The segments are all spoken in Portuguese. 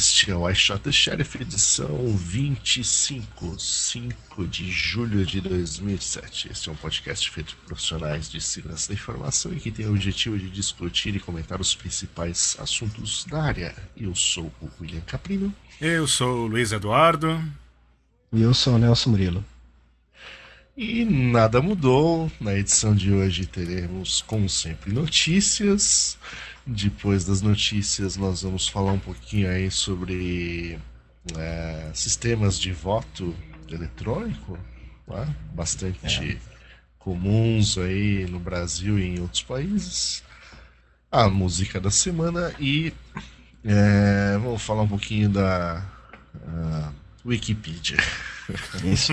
Este é o I Shot the Sheriff, edição 25, 5 de julho de 2007. Este é um podcast feito por profissionais de segurança da informação e que tem o objetivo de discutir e comentar os principais assuntos da área. Eu sou o William Caprino. Eu sou o Luiz Eduardo. E eu sou o Nelson Murilo. E nada mudou. Na edição de hoje teremos, como sempre, notícias. Depois das notícias, nós vamos falar um pouquinho aí sobre é, sistemas de voto eletrônico, né? bastante é. comuns aí no Brasil e em outros países. A música da semana e é, vamos falar um pouquinho da uh, Wikipedia. Isso.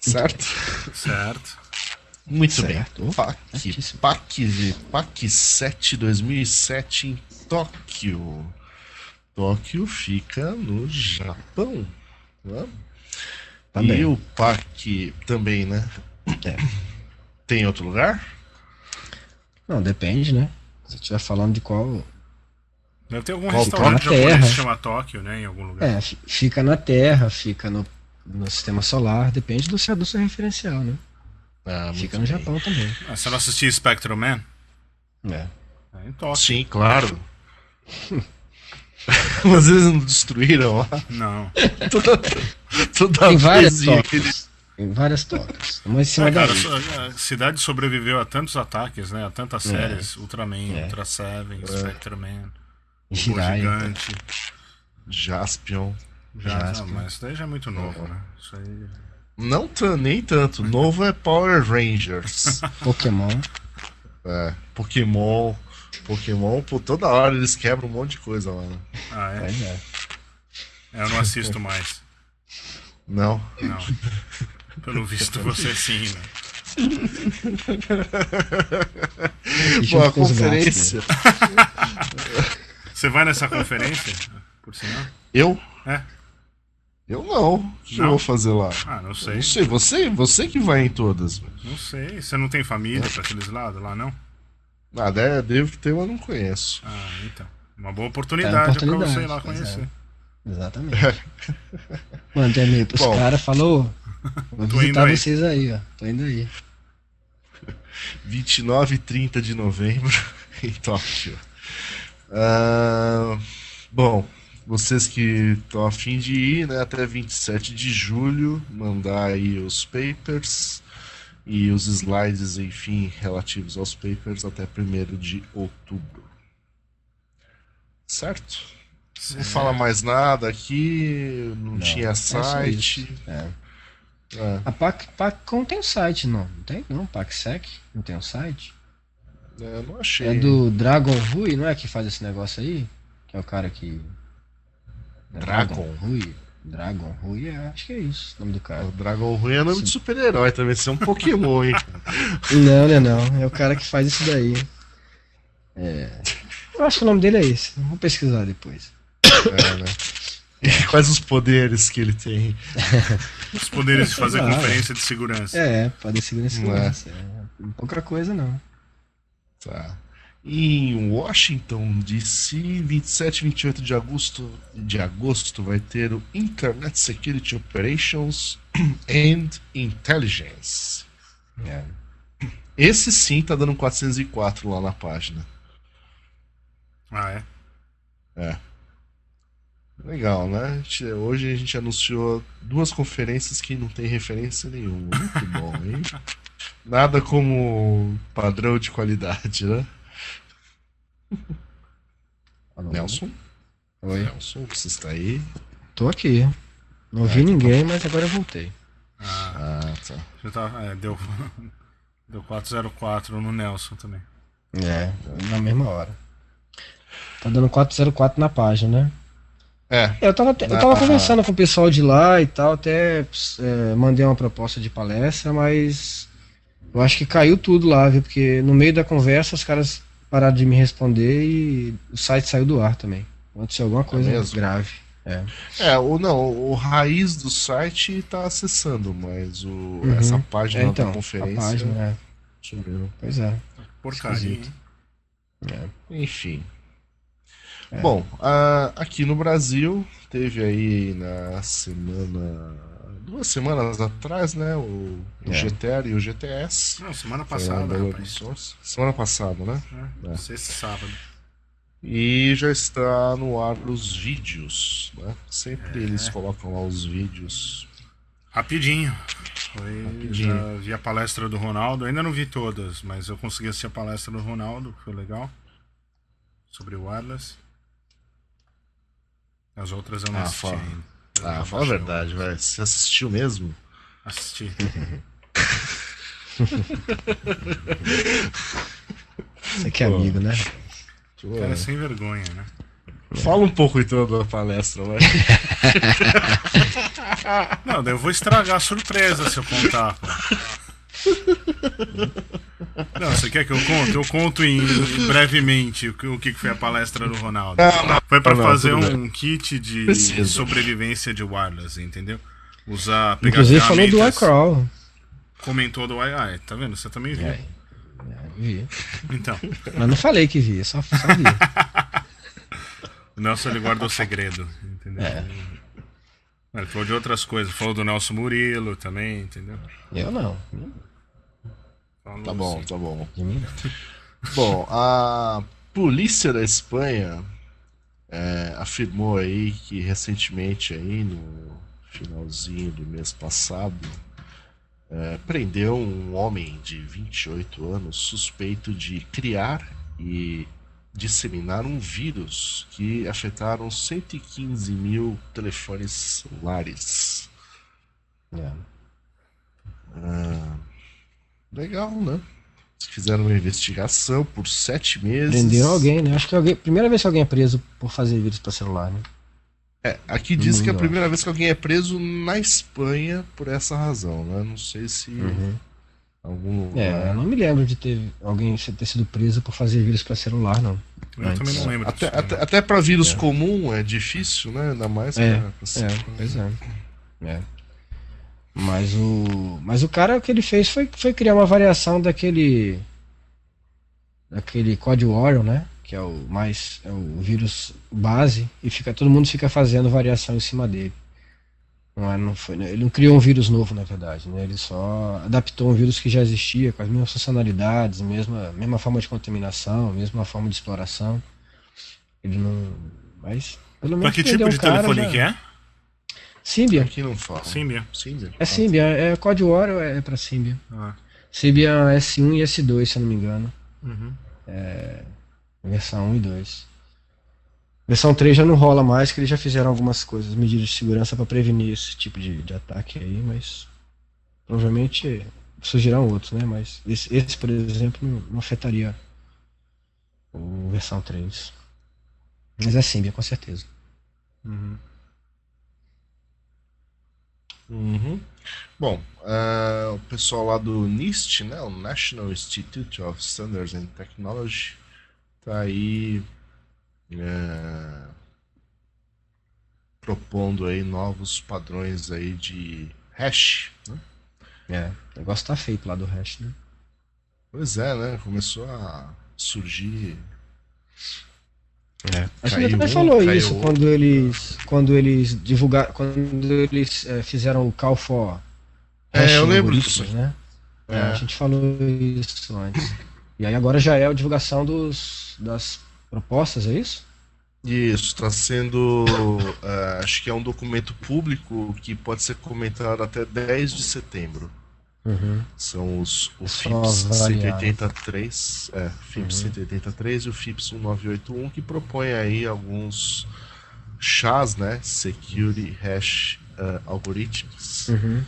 certo? Certo. Muito certo. bem. PAC, PAC, PAC 7 2007 em Tóquio. Tóquio fica no Japão. Né? Também. E o PAC também, né? É. Tem outro lugar? Não, depende, né? Se você estiver falando de qual. Deve ter algum qual restaurante japonês que chama Tóquio, né? Em algum lugar. É, fica na Terra, fica no, no sistema solar, depende do seu, do seu referencial, né? Ah, Fica no bem. Japão também. Ah, você não assistiu Spectrum Man? É. é em Tóquio. Sim, claro. Mas eles não destruíram lá? Não. toda, toda Tem várias tóquicos. Tem várias tóquicos. Uma cima é, cara, a cidade sobreviveu a tantos ataques, né? A tantas é. séries. Ultraman, é. Ultra Seven, é. Spectrum Man. Gigante. Jaspion. Jaspion. Não, mas isso daí já é muito novo, né? Isso aí... Não nem tanto. Novo é Power Rangers. Pokémon. É, Pokémon. Pokémon, por toda hora eles quebram um monte de coisa lá. Né? Ah, é? é? Eu não assisto mais. Não? Não. Pelo visto você sim, né? Boa conferência. Você vai nessa conferência? Por sinal? Eu? É. Eu não. O que eu vou fazer lá? Ah, não sei. não sei. Você, você que vai em todas. Não sei. Você não tem família é. pra aqueles lados lá, não? Ah, deve ter, mas não conheço. Ah, então. Uma boa oportunidade, é uma oportunidade pra você ir lá conhecer. É. Exatamente. Manda e-mail pros caras, falou. Vou visitar vocês aí. ó. Tô indo aí. 29 e 30 de novembro em Tóquio. Uh, bom, vocês que estão afim de ir, né, até 27 de julho, mandar aí os papers e os slides, enfim, relativos aos papers até 1 de outubro. Certo? Não é. fala mais nada aqui, não, não tinha é site. É é. A PAC, PACCOM tem um site, não? Não tem? Não, PACSEC não tem um site? É, eu não achei. É do Dragon Rui, não é que faz esse negócio aí? Que é o cara que Dragon. Rui. Dragon Rui, é, acho que é isso o nome do cara. O Dragon Rui é nome Sim. de super-herói também, isso é um Pokémon, hein? não, não, não. É o cara que faz isso daí. É. Eu acho que o nome dele é esse. Vou pesquisar depois. É, né? Quais os poderes que ele tem? os poderes de fazer conferência de segurança. É, fazer segurança. É. É. Pouca coisa não. Tá em Washington DC, 27 e 28 de agosto, de agosto vai ter o Internet Security Operations and Intelligence. É. Esse sim tá dando 404 lá na página. Ah, é? É. Legal, né? Hoje a gente anunciou duas conferências que não tem referência nenhuma. Muito bom, hein? Nada como padrão de qualidade, né? Alô? Nelson? Oi. Nelson, você está aí? Tô aqui. Não ouvi é, ninguém, mas agora eu voltei. Ah, ah tá. Já tá é, deu, deu 404 no Nelson também. É, na mesma hora. Tá dando 404 na página, né? É. Eu tava, eu tava conversando com o pessoal de lá e tal, até é, mandei uma proposta de palestra, mas eu acho que caiu tudo lá, viu? Porque no meio da conversa os caras pararam de me responder e o site saiu do ar também. Aconteceu alguma coisa é grave. É. é, o não, o raiz do site está acessando, mas o, uhum. essa página é, então, da conferência. A página, é. Sumiu. Pois é. Porcaria. É. Enfim. É. Bom, uh, aqui no Brasil teve aí na semana. Duas semanas atrás, né? O, o é. GTR e o GTS. Não, semana passada. Semana passada, né? É, é. Sexta sábado. E já está no ar os vídeos, né? Sempre é. eles colocam lá os vídeos. Rapidinho. Foi, Rapidinho. Já vi a palestra do Ronaldo, ainda não vi todas, mas eu consegui assistir a palestra do Ronaldo, foi legal. Sobre o wireless. As outras eu não ah, assisti fala. ainda. Ah, fala a verdade, velho. Você assistiu mesmo? Assisti. Você que é amigo, né? O cara é sem vergonha, né? Fala um pouco então da palestra, vai. Não, eu vou estragar a surpresa se eu contar. Não, você quer que eu conte? Eu conto em, em brevemente o que, o que foi a palestra do Ronaldo. Foi para fazer um kit de Precisa. sobrevivência de wireless, entendeu? Usar, pegar Inclusive falou do iCrawl. Comentou do AI, tá vendo? Você também viu. É, é, vi. Então. Mas não falei que vi, só, só vi. o Nelson ele guardou segredo, entendeu? É. Ele falou de outras coisas, falou do Nelson Murilo também, entendeu? Eu não. Falou tá bom, assim. tá bom. bom, a polícia da Espanha é, afirmou aí que recentemente aí no finalzinho do mês passado é, prendeu um homem de 28 anos suspeito de criar e disseminar um vírus que afetaram 115 mil telefones celulares. É. Ah, legal, né? Fizeram uma investigação por sete meses. Prenderam alguém, né? Acho que alguém. Primeira vez que alguém é preso por fazer vírus para celular, né? É, aqui diz que é a primeira vez que alguém é preso na Espanha por essa razão, né? Não sei se. Uhum. Algum lugar... É, eu não me lembro de ter alguém ter sido preso por fazer vírus para celular, não. Eu Antes. também não lembro. Até, até, até para vírus é. comum é difícil, né? Ainda mais é, pra, é, pois é. é. Mas o, mas o cara o que ele fez foi, foi criar uma variação daquele daquele Code Warrior, né? Que é o mais é o vírus base e fica todo mundo fica fazendo variação em cima dele. Não, é, não foi, né? Ele não criou um vírus novo, na verdade. Né? Ele só adaptou um vírus que já existia, com as mesmas funcionalidades, mesma, mesma forma de contaminação, mesma forma de exploração. Ele não. Mas, pelo menos. Pra que tipo de cara, telefone já... que é? Symbian. Aqui não fala. Symbian. Symbian. É Symbian, é Code War é pra Symbian. Ah. Symbian S1 e S2, se eu não me engano. Uhum. É, versão 1 e 2. Versão 3 já não rola mais, que eles já fizeram algumas coisas, medidas de segurança para prevenir esse tipo de, de ataque aí, mas provavelmente surgirão outros, né? Mas esse, esse por exemplo, não, não afetaria o versão 3. Mas é Symbian, com certeza. Uhum. Uhum. Bom, uh, o pessoal lá do NIST, né, o National Institute of Standards and Technology, tá aí é, propondo aí novos padrões aí de hash, né? É, o negócio tá feito lá do hash, né? Pois é, né? Começou a surgir. É. A gente até um, falou isso quando eles quando eles divulgaram, quando eles é, fizeram o call for é, eu lembro disso, né? É. a gente falou isso antes. E aí agora já é a divulgação dos, das propostas, é isso? Isso, está sendo. Uh, acho que é um documento público que pode ser comentado até 10 de setembro. Uhum. São os o FIPS 183, é, FIPS uhum. 183 e o FIPS 1981 que propõem aí alguns chás, né? Security Hash uh, Algorithms. Uhum.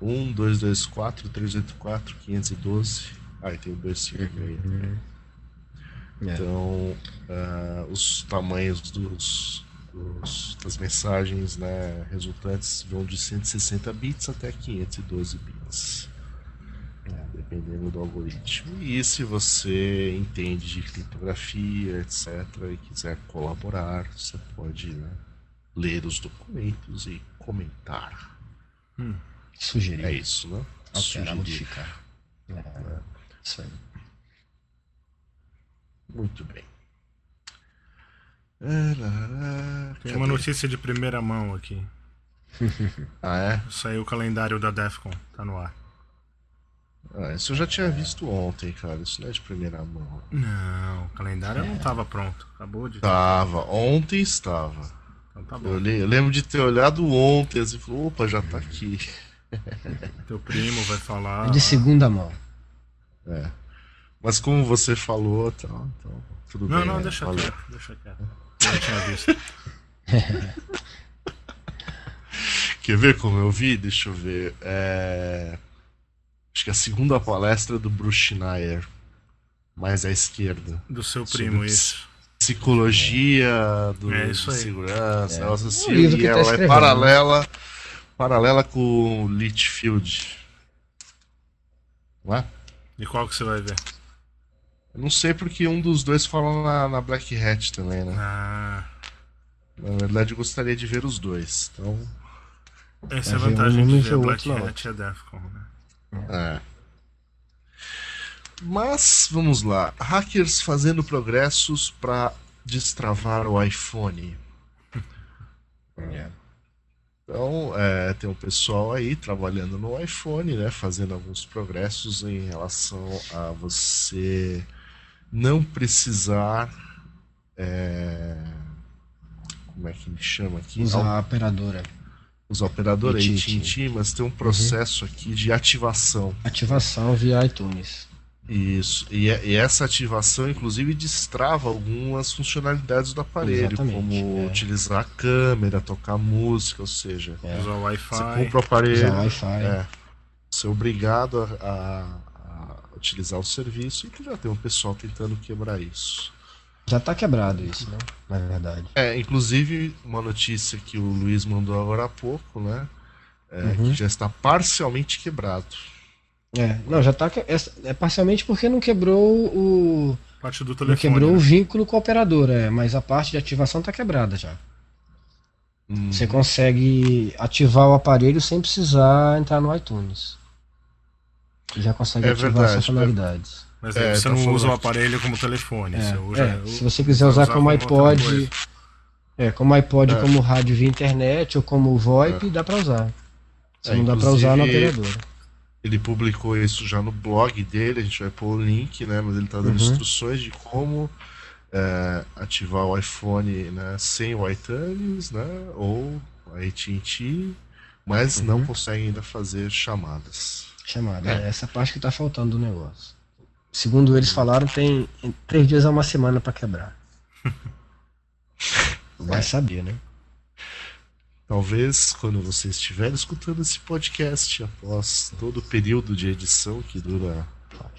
1, 2, 2, 4, 3, 8, 4, 512. Ah, e tem o 2, aí. Uhum. É. Então, uh, os tamanhos dos, dos, das mensagens né, resultantes vão de 160 bits até 512 bits, né, dependendo do algoritmo. E se você entende de criptografia, etc., e quiser colaborar, você pode né, ler os documentos e comentar. Hum. Sugerir. É isso, né? Alterar, modificar. É. É. Isso aí. Muito bem. Tem uma notícia de primeira mão aqui. ah, é? Saiu o calendário da Defcon, tá no ar. Ah, isso eu já tinha visto ontem, cara. Isso não é de primeira mão. Não, o calendário é. não tava pronto. Acabou de. Tava, ontem estava. Então tá bom. Eu, eu, lembro de ter olhado ontem assim, falou, opa, já tá aqui. Teu primo vai falar. É de segunda mão. É. Mas como você falou, tá, então, tudo não, bem. Não, não, deixa valeu. quieto, deixa quieto. Eu tinha visto. Quer ver como eu vi? Deixa eu ver. É... Acho que é a segunda palestra do Bruce Schneier, mais à esquerda. Do seu primo, isso. Psicologia do, é isso de segurança, é. assim, e ela tá é paralela, paralela com o Litchfield. Não é? E qual que você vai ver? Eu não sei porque um dos dois fala na, na Black Hat também, né? Ah. Na verdade, eu gostaria de ver os dois. Então. Essa é a vantagem de ver Black Hat e a Defcon, né? É. Mas vamos lá. Hackers fazendo progressos para destravar o iPhone. É. Então, é, tem um pessoal aí trabalhando no iPhone, né, fazendo alguns progressos em relação a você não precisar. É, como é que ele chama aqui? Usar a operadora os operadores AT&T, mas tem um processo uhum. aqui de ativação. Ativação via iTunes. Isso. E, e, essa ativação, inclusive, destrava algumas funcionalidades do aparelho, Exatamente, como é. utilizar a câmera, tocar música, ou seja, é. usar o Wi-Fi. Você compra o aparelho. Wi-Fi. É, você é obrigado a, a, a, utilizar o serviço e que já tem um pessoal tentando quebrar isso. Já tá quebrado isso, né? Na verdade. É, inclusive, uma notícia que o Luiz mandou agora há pouco, né? É, uhum. Que já está parcialmente quebrado. É, não, já tá. É, é parcialmente porque não quebrou o. Parte do telefone. Não quebrou né? o vínculo com a operadora, é, mas a parte de ativação tá quebrada já. Uhum. Você consegue ativar o aparelho sem precisar entrar no iTunes. Já consegue é ativar verdade, as funcionalidades. Mas é, você tá não usa o aparelho como telefone. É, usa, é, se você quiser usar, usar como iPod. É, como iPod, é. como rádio via internet ou como VoIP, é. dá para usar. Você não dá para usar na operadora. Ele publicou isso já no blog dele, a gente vai pôr o link, né? Mas ele tá dando uhum. instruções de como é, ativar o iPhone né, sem o iTunes, né? Ou a AT&T, mas uhum. não consegue ainda fazer chamadas. Chamada, é. essa parte que tá faltando do negócio segundo eles falaram, tem três dias a uma semana para quebrar. Vai saber, né? Talvez quando você estiver escutando esse podcast, após todo o período de edição que dura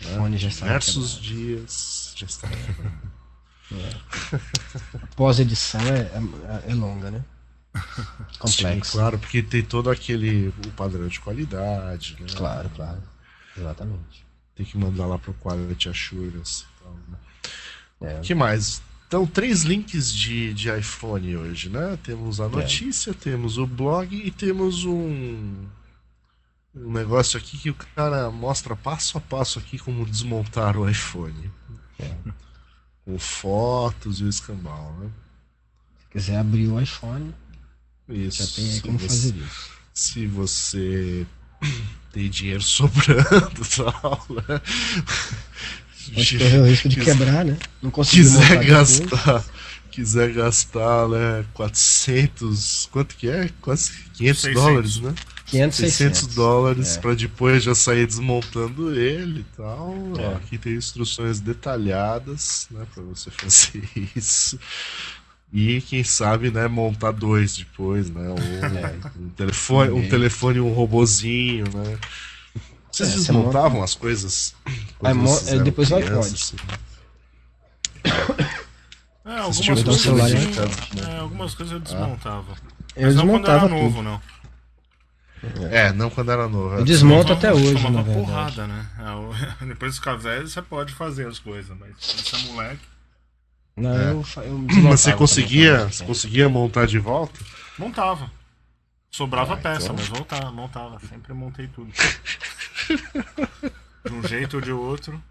né, diversos dias, já está. É. Pós-edição é, é, é, longa, né? Complexo. Sim, claro, porque tem todo aquele o padrão de qualidade. Né? Claro, claro. Exatamente tem que mandar lá pro Quality Assurance. Então, né? é. que mais? Então, três links de, de iPhone hoje, né? Temos a é. notícia, é. temos o blog e temos um, um negócio aqui que o cara mostra passo a passo aqui como desmontar o iPhone. É. Com fotos e o escambau, né? Se quiser abrir o iPhone, isso, já tem aí como você, fazer isso. Se você tem dinheiro sobrando e tal, né? Pode correr o risco de quiser, quebrar, né? Não quiser gastar, quiser gastar, né, 400, quanto que é? Quase 500 600. dólares, né? 500, 600, 600 dólares é. para depois já sair desmontando ele e tal. É. Ó, aqui tem instruções detalhadas, né, para você fazer isso. E quem sabe, né, montar dois depois, né? Ou é. um telefone, um telefone e um robozinho, né? Vocês é, desmontavam monta... as coisas? coisas é, depois vai pode. Assim. É, algumas coisas, celular, é, algumas coisas eu desmontava. Eu Mas desmontava não quando era novo, não. É, não quando era novo. Eu desmonto até hoje, na verdade. porrada, né? É, depois de ficar velho, você pode fazer as coisas, mas quando você é moleque... Não, é. eu, eu Mas você conseguia, você conseguia montar de volta? Montava. Sobrava ah, peça, então... mas voltava, montava. Sempre montei tudo. de um jeito ou de outro.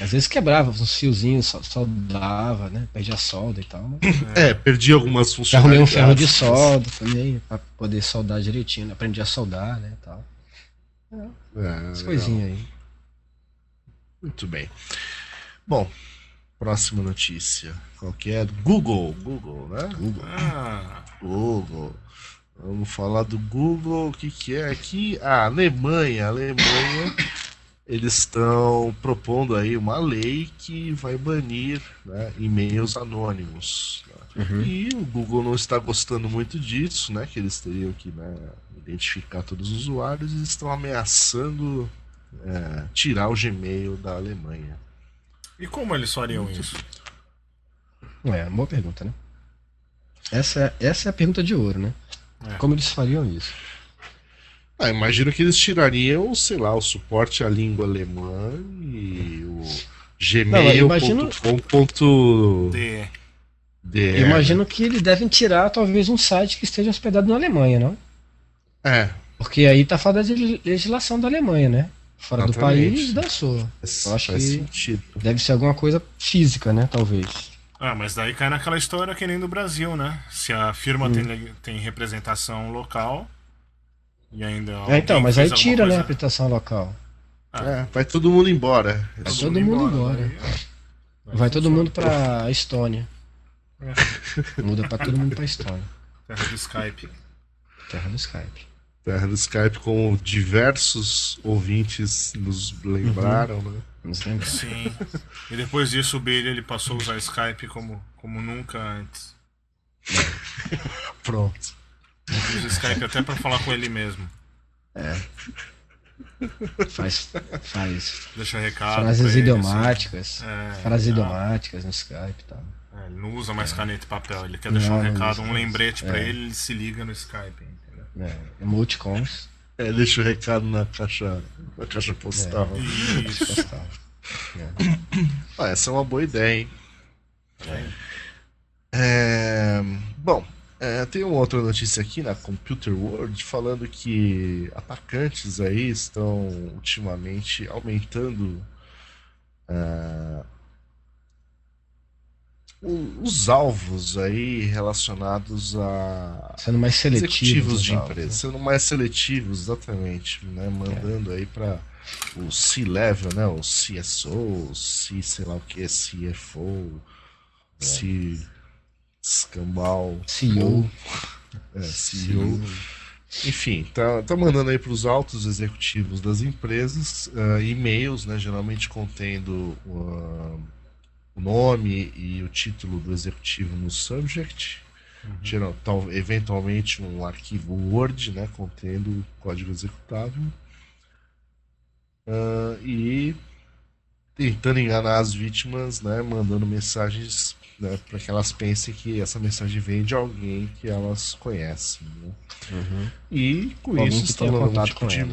Às vezes quebrava uns fiozinhos, soldava, né? Perdia solda e tal. É, perdi algumas funções. Arrumei um ferro de solda também, pra poder soldar direitinho. Né? Aprendi a soldar, né? E tal. É, As coisinhas aí. Muito bem. Bom, próxima notícia. Qual que é? Google. Google, né? Google. Ah. Google. Vamos falar do Google. O que, que é aqui? Ah, Alemanha. Alemanha eles estão propondo aí uma lei que vai banir né, e-mails anônimos. Né? Uhum. E o Google não está gostando muito disso, né? Que eles teriam que né, identificar todos os usuários e estão ameaçando é, tirar o Gmail da Alemanha. E como eles fariam isso? É, boa pergunta, né? Essa é, essa é a pergunta de ouro, né? É. Como eles fariam isso? Ah, imagino que eles tirariam, sei lá, o suporte à língua alemã e o gmail.com.de. Né? Imagino que eles devem tirar talvez um site que esteja hospedado na Alemanha, não? É. Porque aí tá falando da legislação da Alemanha, né? Fora do país, dançou. Eu acho que sentido. deve ser alguma coisa física, né? Talvez. Ah, mas daí cai naquela história que nem do Brasil, né? Se a firma hum. tem, tem representação local, e ainda. É, então, mas aí tira, coisa... né, a representação local. Ah. É, vai todo mundo embora. Vai todo, todo mundo embora. embora. Vai, vai todo mundo pra Estônia. É. Muda pra todo mundo pra Estônia. Terra do Skype. Terra do Skype. Terra do Skype, como diversos ouvintes nos lembraram, uhum. né? Sim. E depois disso o Billy ele passou a usar Skype como, como nunca antes. Pronto. Usa Skype até pra falar com ele mesmo. É. Faz. faz Deixa recado. Frases assim. idiomáticas. Assim. É, frases idiomáticas no Skype e tal. É, ele não usa mais é. caneta e papel. Ele quer não, deixar um recado, um lembrete pra é. ele, ele se liga no Skype. É, emoticons. É, deixa o recado na caixa, na caixa postal. É, isso. postal. ah, essa é uma boa ideia, hein? É. É, bom, é, tem uma outra notícia aqui na Computer World falando que atacantes aí estão ultimamente aumentando uh, os alvos aí relacionados a sendo mais seletivos de empresa, né? sendo mais seletivos exatamente, né? Mandando é. aí para o C-level, né? O CSO, o C, sei lá o que, CFO, é. C Escambau. CEO. É, CEO. Enfim, tá, tá mandando aí para os altos executivos das empresas uh, e-mails, né, geralmente contendo uh, o nome e o título do executivo no subject, uhum. geral, tal, eventualmente um arquivo Word, né, contendo o código executável, uh, e tentando enganar as vítimas, né, mandando mensagens né, para que elas pensem que essa mensagem vem de alguém que elas conhecem. Né? Uhum. E com alguém isso instalando algum tipo de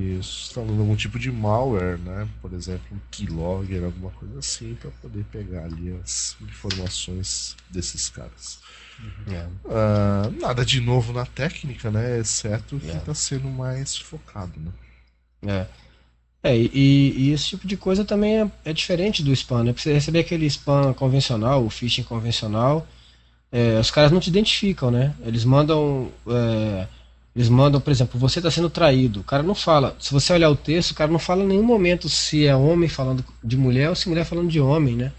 isso, instalando algum tipo de malware, né? Por exemplo, um keylogger, alguma coisa assim, para poder pegar ali as informações desses caras. Uhum. Uh, nada de novo na técnica, né? Exceto que está sendo mais focado, né? É. É, e, e, esse tipo de coisa também é, é, diferente do spam, né? Porque você receber aquele spam convencional, o phishing convencional, é, os caras não te identificam, né? Eles mandam. É, eles mandam, por exemplo, você está sendo traído. O cara não fala. Se você olhar o texto, o cara não fala em nenhum momento se é homem falando de mulher ou se mulher falando de homem, né?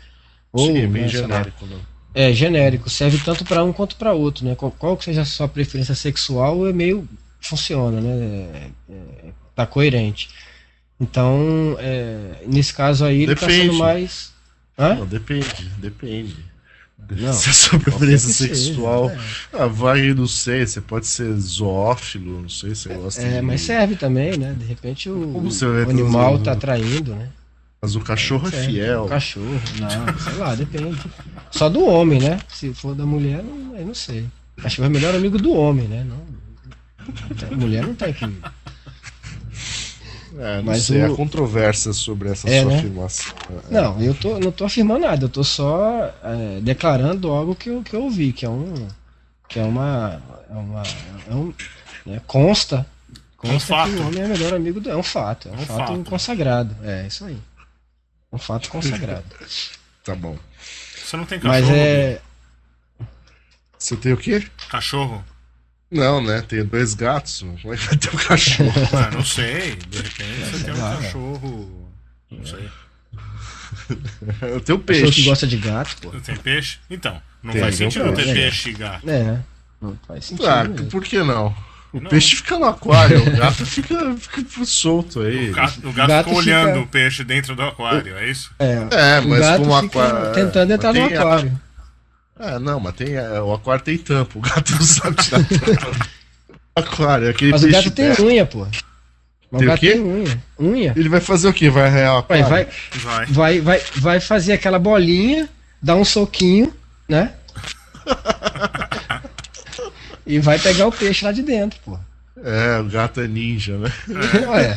Ou, Sim, é bem né, genérico, né? É, genérico. Serve tanto para um quanto para outro, né? Qual, qual que seja a sua preferência sexual, é meio. funciona, né? É, é, tá coerente. Então, é, nesse caso aí, ele está sendo mais. Hã? Não, depende, depende. Não, se a sua preferência sexual. Seja, é. ah, vai, não sei, você pode ser zoófilo, não sei se você gosta É, de... mas serve também, né? De repente o, o animal está atraindo, né? Mas o cachorro é, é fiel. O cachorro, não, sei lá, depende. Só do homem, né? Se for da mulher, não, eu não sei. Cachorro é o melhor amigo do homem, né? Não, mulher não tem que é, não Mas sei, o... há controvérsia sobre essa é, sua né? afirmação. É. Não, eu tô, não tô afirmando nada, eu tô só é, declarando algo que eu, que eu vi, que é um. Que é uma. É uma é um, né, consta. Consta é um que o homem é o melhor amigo do. É um fato, é um, é um fato, fato, consagrado. É, isso aí. Um fato consagrado. tá bom. Você não tem cachorro? Mas é. Você tem o quê? Cachorro? Não, né? Tenho dois gatos. Como é que vai ter um cachorro? ah, não sei. De repente você tem um cachorro. Não sei. Eu tenho peixe. Pessoa que gosta de gato, pô. Tem peixe? Então, não tem, faz sentido ter peixe e gato. É, não faz sentido. Ah, mesmo. por que não? O não. peixe fica no aquário, o gato fica, fica solto aí. O gato, o gato, gato fica olhando fica... o peixe dentro do aquário, é isso? É, é mas com o aquário. Tentando entrar no aquário. Ah, não, mas tem, é, o aquário tem tampa, o gato não sabe tirar tampa. aquário, aquele Mas o gato tem unha, pô. Mas tem o, gato tem unha. unha. Ele vai fazer o quê? Vai arranhar o aquário? Vai, vai, vai, vai, vai fazer aquela bolinha, dar um soquinho, né? E vai pegar o peixe lá de dentro, pô. É, o gato é ninja, né? É. Ué,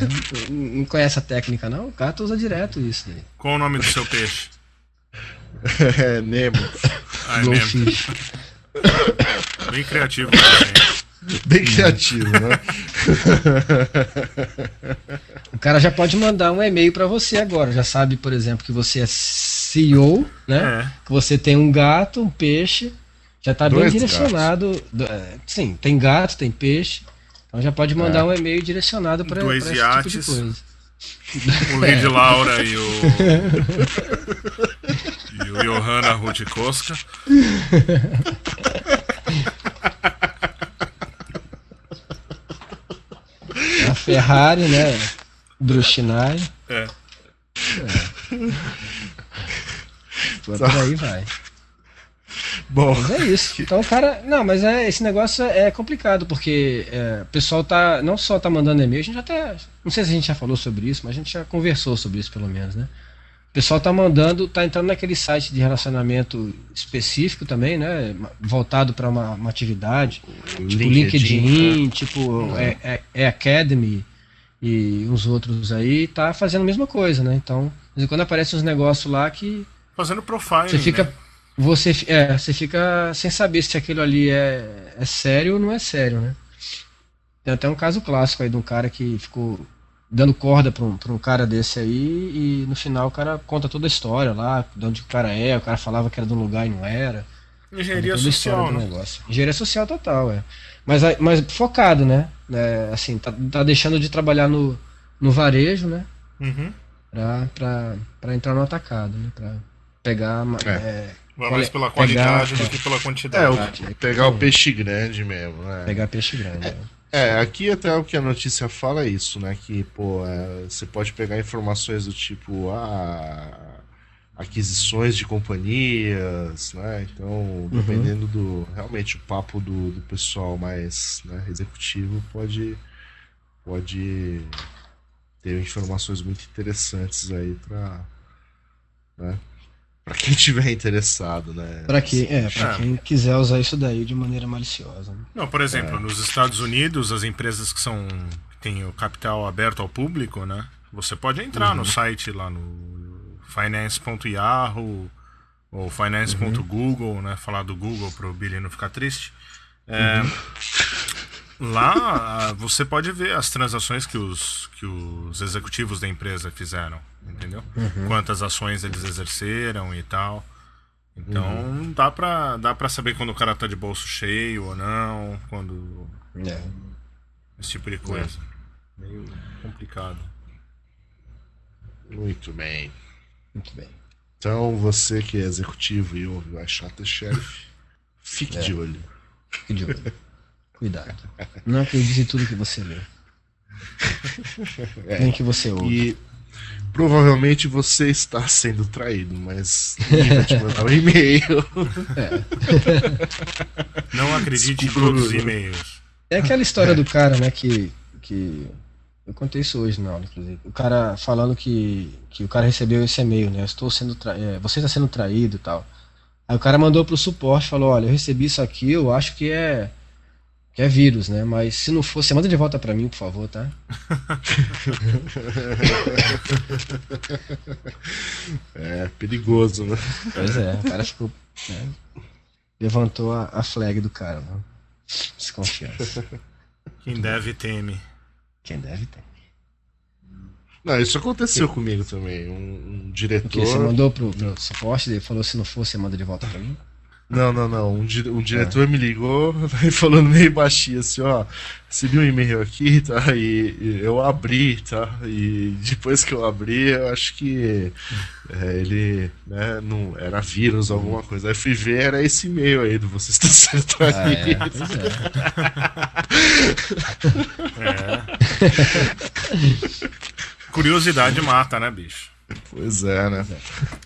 não conhece a técnica, não? O gato usa direto isso daí. Qual o nome do seu peixe? É, Nemo. Ah, é. Bem criativo também. Bem criativo, né? o cara já pode mandar um e-mail para você agora. Já sabe, por exemplo, que você é CEO, né? É. Que você tem um gato, um peixe já está bem direcionado. É, sim, tem gato, tem peixe. Então já pode mandar é. um e-mail direcionado para esse iates, tipo de coisa. O Lid Laura e o. e o Johanna Rutikoska. A Ferrari, né? Drushinai. É. é. Por aí vai. Bom. Mas é isso. Então o cara. Não, mas é, esse negócio é complicado, porque é, o pessoal tá. Não só tá mandando e-mail, a gente até. Não sei se a gente já falou sobre isso, mas a gente já conversou sobre isso pelo menos, né? O pessoal tá mandando, tá entrando naquele site de relacionamento específico também, né? Voltado para uma, uma, atividade. Tipo LinkedIn, LinkedIn né? tipo é, é, é, Academy e uns outros aí, tá fazendo a mesma coisa, né? Então, de vez em quando aparecem uns negócios lá que. Fazendo profile. Você fica. Né? você, é, você fica sem saber se aquilo ali é, é sério ou não é sério, né? Tem até um caso clássico aí de um cara que ficou dando corda para um, um cara desse aí e no final o cara conta toda a história lá, de onde o cara é, o cara falava que era de um lugar e não era. Engenharia social, né? negócio. Engenharia social total, é. Mas, mas focado, né? É, assim, tá, tá deixando de trabalhar no, no varejo, né? Uhum. Pra, pra, pra entrar no atacado, né? Pra pegar é. É, Vai mais pela qualidade pegar, do que pela quantidade. É, o, pegar o peixe grande mesmo, né? Pegar peixe grande. É, é, aqui até o que a notícia fala é isso, né? Que, pô, é, você pode pegar informações do tipo, ah, aquisições de companhias, né? Então, uhum. dependendo do. Realmente, o papo do, do pessoal mais né, executivo pode, pode ter informações muito interessantes aí para né, Pra quem tiver interessado, né? Pra quem, é, pra é. quem quiser usar isso daí de maneira maliciosa. Né? Não, por exemplo, é. nos Estados Unidos, as empresas que são que têm o capital aberto ao público, né? Você pode entrar uhum. no site lá no finance.yahoo ou finance.google, uhum. né? Falar do Google pro Billy não ficar triste. É, uhum. Lá você pode ver as transações que os, que os executivos da empresa fizeram, entendeu? Uhum. Quantas ações eles exerceram e tal. Então uhum. dá, pra, dá pra saber quando o cara tá de bolso cheio ou não, quando. É. Esse tipo de coisa. É. Meio complicado. Muito bem. Muito bem. Então você que é executivo e ouve o Achata Sheriff, fique é. de olho. Fique de olho. Cuidado. Não acredite em tudo que você lê. É. Nem que você ouve. E provavelmente você está sendo traído, mas ninguém vai te mandar um e-mail. É. Não acredite Desculpa. em todos os e-mails. É aquela história do cara, né, que, que eu contei isso hoje na aula, inclusive. O cara falando que, que o cara recebeu esse e-mail, né? Estou sendo tra... É, você está sendo traído e tal. Aí o cara mandou pro suporte, falou, olha, eu recebi isso aqui, eu acho que é que é vírus, né? Mas se não for, você manda de volta para mim, por favor, tá? é perigoso, né? Pois é, o cara ficou. Né? Levantou a, a, flag do cara, né? Desconfiança. Quem deve teme. Quem deve teme. Não, isso aconteceu comigo também. Um, um diretor. Você mandou pro, pro suporte e falou se não for, você manda de volta pra mim? Não, não, não. Um, di um diretor é. me ligou e falando meio baixinho assim, ó, recebi um e-mail aqui, tá? E, e, eu abri, tá? E depois que eu abri, eu acho que é, ele, né, não, era vírus, alguma coisa. Aí fui ver, era esse e-mail aí do você está sendo traído. é, é. Curiosidade mata, né, bicho? Pois é, né?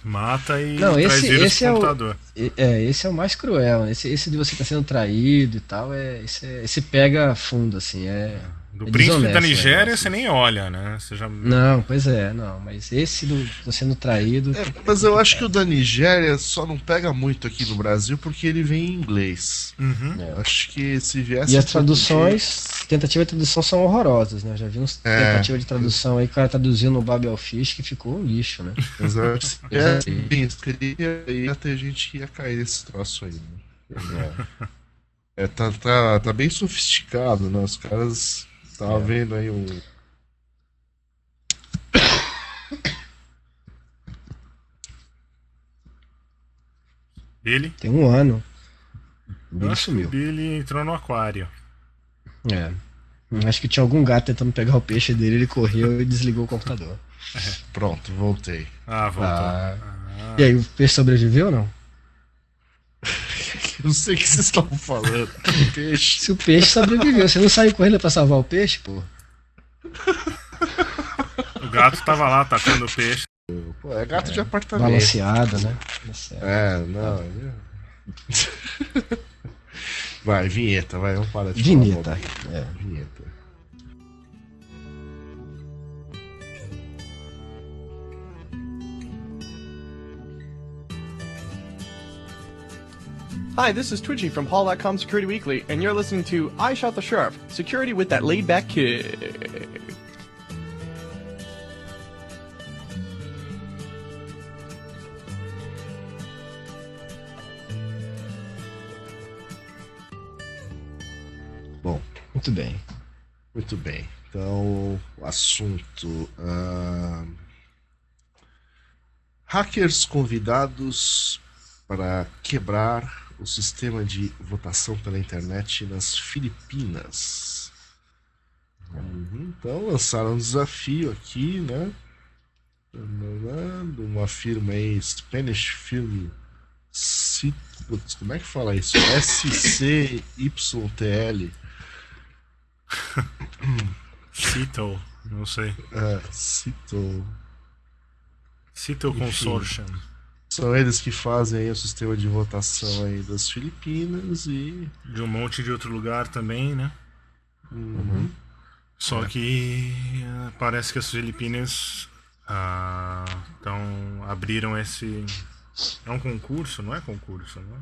Mata e Não, esse, esse é computador. O, é, esse é o mais cruel. Esse, esse de você estar tá sendo traído e tal, é, esse, é, esse pega fundo, assim. É, do é príncipe da Nigéria você nem olha, né? Você já... Não, pois é, não. Mas esse do sendo traído. É, mas eu acho que o da Nigéria só não pega muito aqui no Brasil porque ele vem em inglês. Uhum. É. Acho que se viesse. E as traduções, tentativa de tradução são horrorosas, né? Já vi uns é. tentativa de tradução aí, o cara traduziu no Babel Fish que ficou um lixo, né? Exato. é, bem, ia ter gente que ia cair nesse troço aí, né? É, é tá, tá, tá bem sofisticado, né? Os caras Tava é. vendo aí um. Billy? Tem um ano. Billy sumiu. Billy entrou no aquário. É. Acho que tinha algum gato tentando pegar o peixe dele, ele correu e desligou o computador. É. Pronto, voltei. Ah, voltou. Ah. Ah. E aí, o peixe sobreviveu ou não? não sei o que vocês estão falando. Peixe. Se o peixe sobreviveu, você não saiu correndo pra salvar o peixe, pô? O gato tava lá atacando o peixe. Pô, é gato é, de apartamento. Balanceado, né? É, não. Vai, vinheta, vai, vamos parar de Vinheta. É. Vinheta. Hi, this is Twitchy from Hall.com Security Weekly, and you're listening to I Shot the Sheriff, security with that laid back kid. Bom, muito bem. Muito bem. Então, o assunto. Uh... Hackers convidados para quebrar o sistema de votação pela internet nas Filipinas. Uhum, então lançaram um desafio aqui, né? Uma firma aí, Spanish Film. Como é que fala isso? SCYTL. Cito, não sei. É, Cito. Cito Consortium. São eles que fazem o sistema de votação aí das Filipinas e. De um monte de outro lugar também, né? Uhum. Só é. que uh, parece que as Filipinas então abriram esse. É um concurso, não é concurso, né?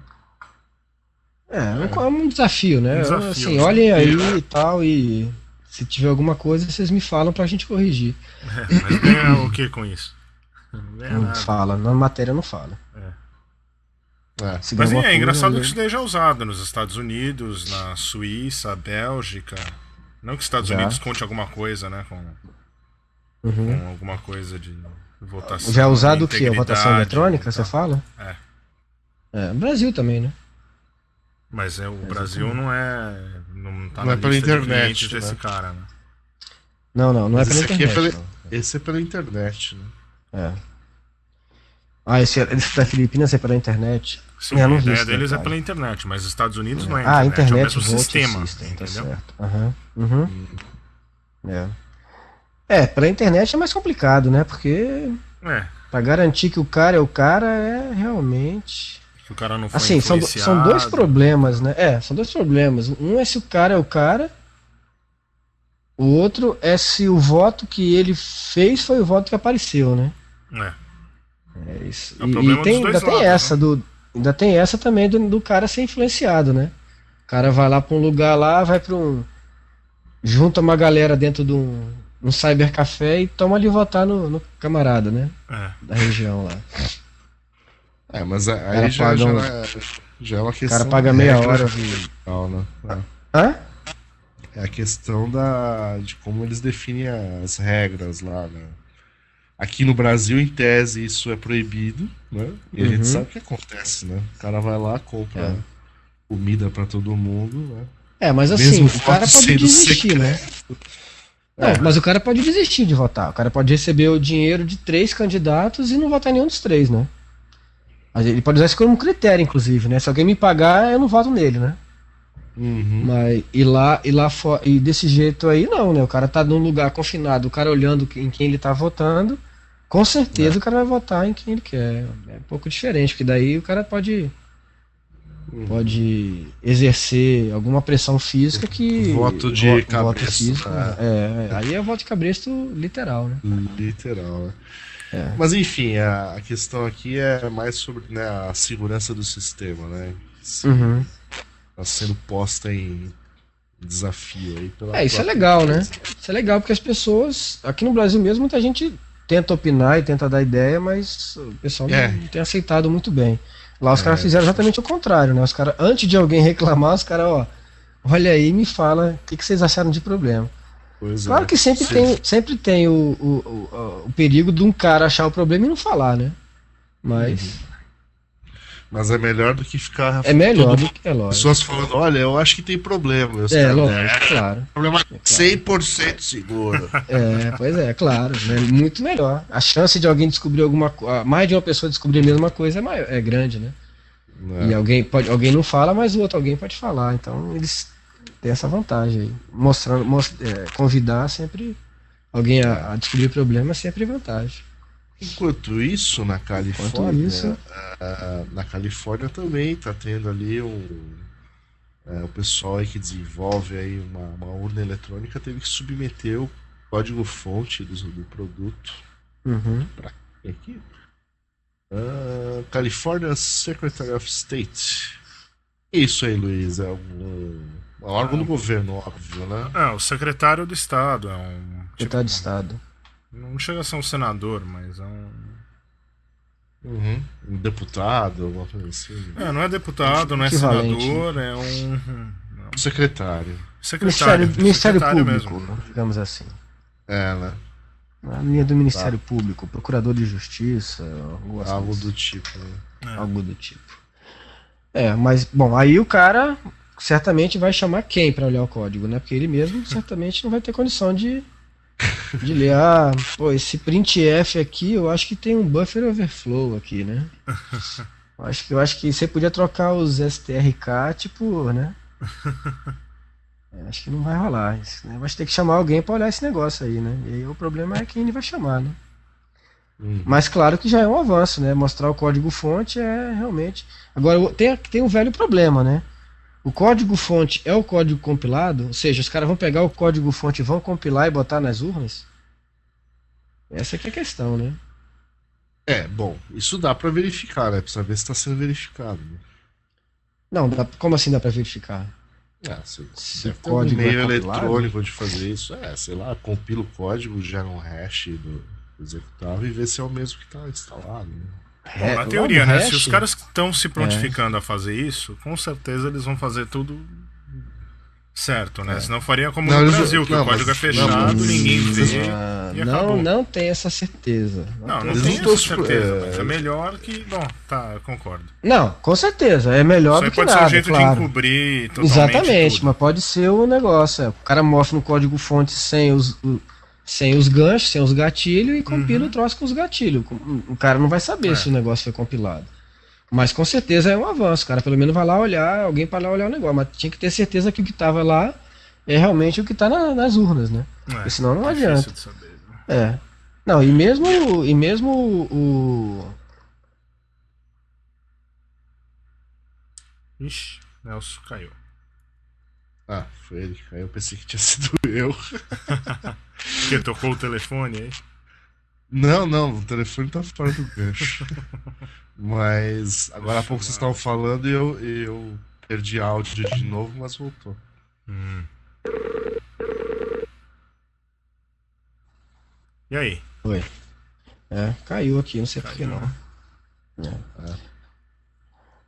É, é um desafio, né? Um desafio, assim, olhem aí e tal, e se tiver alguma coisa, vocês me falam pra gente corrigir. É, mas ganha o que com isso? Não, não fala, na matéria não fala. É. É. Mas é, é engraçado que isso esteja usado nos Estados Unidos, na Suíça, Bélgica. Não que os Estados Já. Unidos conte alguma coisa, né? Com, uhum. com alguma coisa de votação. Já é usado o que? A votação eletrônica, você fala? É. É, Brasil também, né? Mas é, o Brasil não é. Não tá não na é pela internet. Né? desse cara, né? Não, não, não é pela internet. É pela... Esse é pela internet, né? É. Ah, esse, esse da Filipinas é pela internet? Sim, a ideia deles é pela internet, mas os Estados Unidos é. não é internet, ah, internet é o mesmo sistema, system, tá entendeu? Tá certo. Uhum. Uhum. É. é, pela internet é mais complicado, né? Porque é. pra garantir que o cara é o cara é realmente... Que o cara não foi Assim, são, são dois problemas, né? É, são dois problemas. Um é se o cara é o cara o outro é se o voto que ele fez foi o voto que apareceu, né? É. É isso. É e, e tem, ainda lados, tem essa né? do. Ainda tem essa também do, do cara ser influenciado, né? O cara vai lá para um lugar lá, vai para um. Junta uma galera dentro de um, um cybercafé e toma ali votar no, no camarada, né? É. Da região lá. É, mas aí já, já, um... é, já é uma questão. O cara paga meia hora. De... Não, né? É. Hã? É a questão da, de como eles definem as regras lá, né? Aqui no Brasil, em tese, isso é proibido, né? E a gente uhum. sabe o que acontece, né? O cara vai lá, compra é. comida para todo mundo, né? É, mas assim, Mesmo o cara pode desistir, né? Não, é. mas o cara pode desistir de votar. O cara pode receber o dinheiro de três candidatos e não votar nenhum dos três, né? Ele pode usar isso como critério, inclusive, né? Se alguém me pagar, eu não voto nele, né? Uhum. Mas, e lá, e lá for, e desse jeito aí não, né? O cara tá num lugar confinado, o cara olhando em quem ele tá votando, com certeza é. o cara vai votar em quem ele quer. É um pouco diferente, porque daí o cara pode uhum. pode exercer alguma pressão física que voto de voto, cabresto, voto físico, né? é, aí é voto de cabresto literal, né? Literal, né? É. Mas enfim, a, a, questão aqui é mais sobre né, a segurança do sistema, né? Uhum tá sendo posta em desafio aí pela É, isso é legal, empresa. né? Isso é legal porque as pessoas, aqui no Brasil mesmo, muita gente tenta opinar e tenta dar ideia, mas o pessoal é. não, tem aceitado muito bem. Lá os é, caras fizeram exatamente o contrário, né? Os caras, antes de alguém reclamar, os caras, ó, olha aí me fala o que, que vocês acharam de problema. Pois claro é. que sempre tem, sempre tem o, o, o, o, perigo de um cara achar o problema e não falar, né? Mas. Uhum. Mas é melhor do que ficar. É melhor do que é lógico. Pessoas falando, olha, eu acho que tem problema. Eu é, lógico, é, claro. Problema é claro. 100% seguro. É, pois é, claro. Né? Muito melhor. A chance de alguém descobrir alguma coisa. Mais de uma pessoa descobrir a mesma coisa é, maior, é grande, né? É. E alguém, pode, alguém não fala, mas o outro alguém pode falar. Então eles têm essa vantagem aí. Mostrando, most, é, convidar sempre alguém a, a descobrir problema é sempre vantagem. Enquanto isso, na Califórnia, isso... Uh, na Califórnia também está tendo ali um, uh, o pessoal aí que desenvolve aí uma, uma, urna eletrônica teve que submeter o código-fonte do, do, produto uhum. para aqui. Uh, California Secretary of State. Isso aí, Luiz, é um, um órgão do governo, óbvio, né? É, o secretário do Estado. É um, tipo, secretário de Estado. Não chega a ser um senador, mas é um. Uhum. Um deputado, alguma coisa assim. É, não é deputado, não é senador, é um. Não. Secretário. Secretário, Ministério, Ministério Público, mesmo. digamos assim. É, né? Na linha do Ministério tá. Público, Procurador de Justiça, algo assim. do tipo. Né? É. Algo do tipo. É, mas, bom, aí o cara certamente vai chamar quem para olhar o código, né? Porque ele mesmo certamente não vai ter condição de de ler, ah, pô, esse printf aqui, eu acho que tem um buffer overflow aqui, né? Eu acho que, eu acho que você podia trocar os strk, tipo, né? É, acho que não vai rolar. Né? Vai ter que chamar alguém para olhar esse negócio aí, né? E aí o problema é quem ele vai chamar, né? Hum. Mas claro que já é um avanço, né? Mostrar o código fonte é realmente. Agora tem, tem um velho problema, né? O código-fonte é o código compilado? Ou seja, os caras vão pegar o código-fonte e vão compilar e botar nas urnas? Essa que é a questão, né? É, bom, isso dá para verificar, né? Precisa ver se está sendo verificado. Né? Não, dá, como assim dá para verificar? Ah, se, se o código um meio é eletrônico de fazer isso, é, sei lá, compila o código, gera um hash do executável e vê se é o mesmo que está instalado. Né? Bom, é, na teoria, né? Se os caras estão se prontificando é. a fazer isso, com certeza eles vão fazer tudo certo, né? É. Senão faria como não, no Brasil, que não, o código mas, é fechado, não, ninguém vê. Uh, não, acabou. não tem essa certeza. Não, não, não tem essa certeza, mas é melhor que. Bom, tá, eu concordo. Não, com certeza. É melhor Isso do que pode nada. Pode ser um jeito claro. de encobrir totalmente. Exatamente, tudo. mas pode ser o negócio. É, o cara mostra no código fonte sem os sem os ganchos, sem os gatilhos e compila uhum. o troço com os gatilhos. O cara não vai saber é. se o negócio foi compilado. Mas com certeza é um avanço, cara. Pelo menos vai lá olhar, alguém para lá olhar o negócio. Mas tinha que ter certeza que o que estava lá é realmente o que está na, nas urnas, né? É, Porque senão não adianta. Saber, né? É. Não, e mesmo, e mesmo o. Ixi, Nelson caiu. Ah, foi ele caiu. Eu pensei que tinha sido eu. que tocou o telefone aí? Não, não, o telefone tá fora do gancho. mas agora há pouco vocês estavam falando e eu, eu perdi áudio de novo, mas voltou. Hum. E aí? Oi. É, caiu aqui, não sei por que não. É. É.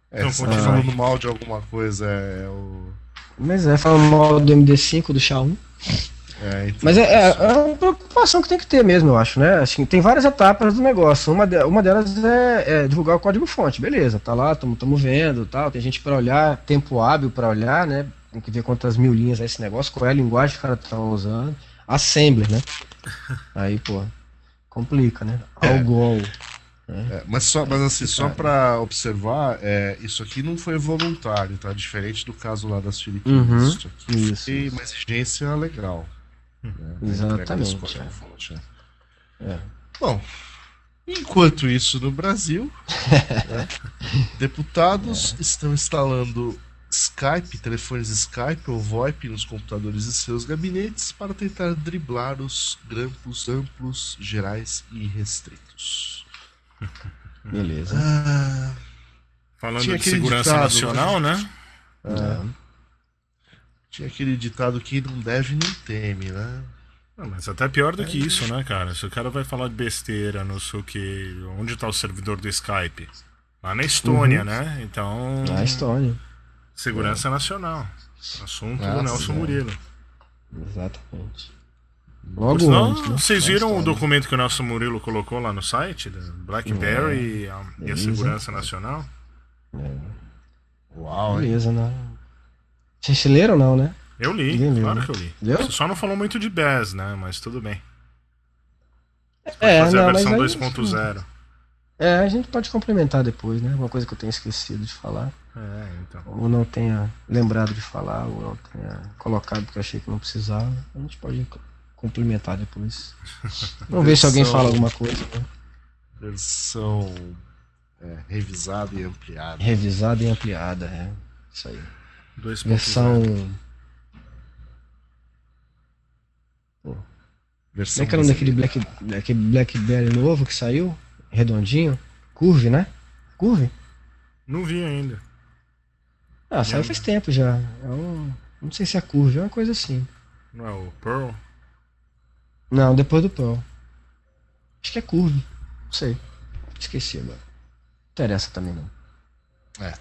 É, então, falando mal de alguma coisa, é, é o mas é, falando mal do MD5 do Xiaomi. É, É, então, Mas é, é, é, uma preocupação que tem que ter mesmo, eu acho, né? Assim, tem várias etapas do negócio. Uma, de, uma delas é, é, divulgar o código-fonte, beleza, tá lá, estamos vendo tal. Tem gente para olhar, tempo hábil para olhar, né? Tem que ver quantas mil linhas é esse negócio, qual é a linguagem que o cara tá usando. Assembler, né? Aí, pô, complica, né? É. Algol. Né? É, mas só, mas assim, só para observar, é, isso aqui não foi voluntário, tá? Diferente do caso lá das Filipinas. Uhum, isso aqui isso, foi uma exigência legal. Né? Exatamente. É. É. Bom, enquanto isso no Brasil, né, deputados é. estão instalando Skype, telefones Skype ou VoIP nos computadores de seus gabinetes para tentar driblar os grampos amplos, gerais e restritos. Beleza. Ah, Falando de segurança ditado, nacional, né? né? Tinha aquele ditado que não deve nem teme, né? Não, mas até pior do que isso, né, cara? Se o cara vai falar de besteira, não sei o que. Onde está o servidor do Skype? Lá na Estônia, uhum. né? Então. Na Estônia. Segurança é. Nacional. Assunto Nossa, do Nelson é. Murilo. Exatamente. Logo Senão, antes, né? Vocês viram o documento que o Nelson Murilo colocou lá no site? BlackBerry é. e, a, e a Segurança Nacional? É. Uau, Beleza, né? Vocês leram não, né? Eu li, leu, claro né? que eu li. Você só não falou muito de BES, né? Mas tudo bem. Você é, fazer não, a versão 2.0. É, a gente pode complementar depois, né? Uma coisa que eu tenho esquecido de falar. É, então. Ou não tenha lembrado de falar, ou não tenha colocado porque eu achei que não precisava. A gente pode complementar depois. Vamos ver se alguém fala alguma coisa. Né? Versão é, revisada e ampliada. Revisada e ampliada, é. Isso aí. Versão. Pô. Versão Como é que é nome daquele, Black, daquele Blackberry novo que saiu? Redondinho? Curve, né? Curve? Não vi ainda. Ah, saiu faz tempo já. É um. Não sei se é Curve, é uma coisa assim. Não é o Pearl? Não, depois do Pearl. Acho que é Curve. Não sei. Esqueci agora. Não interessa também não. É.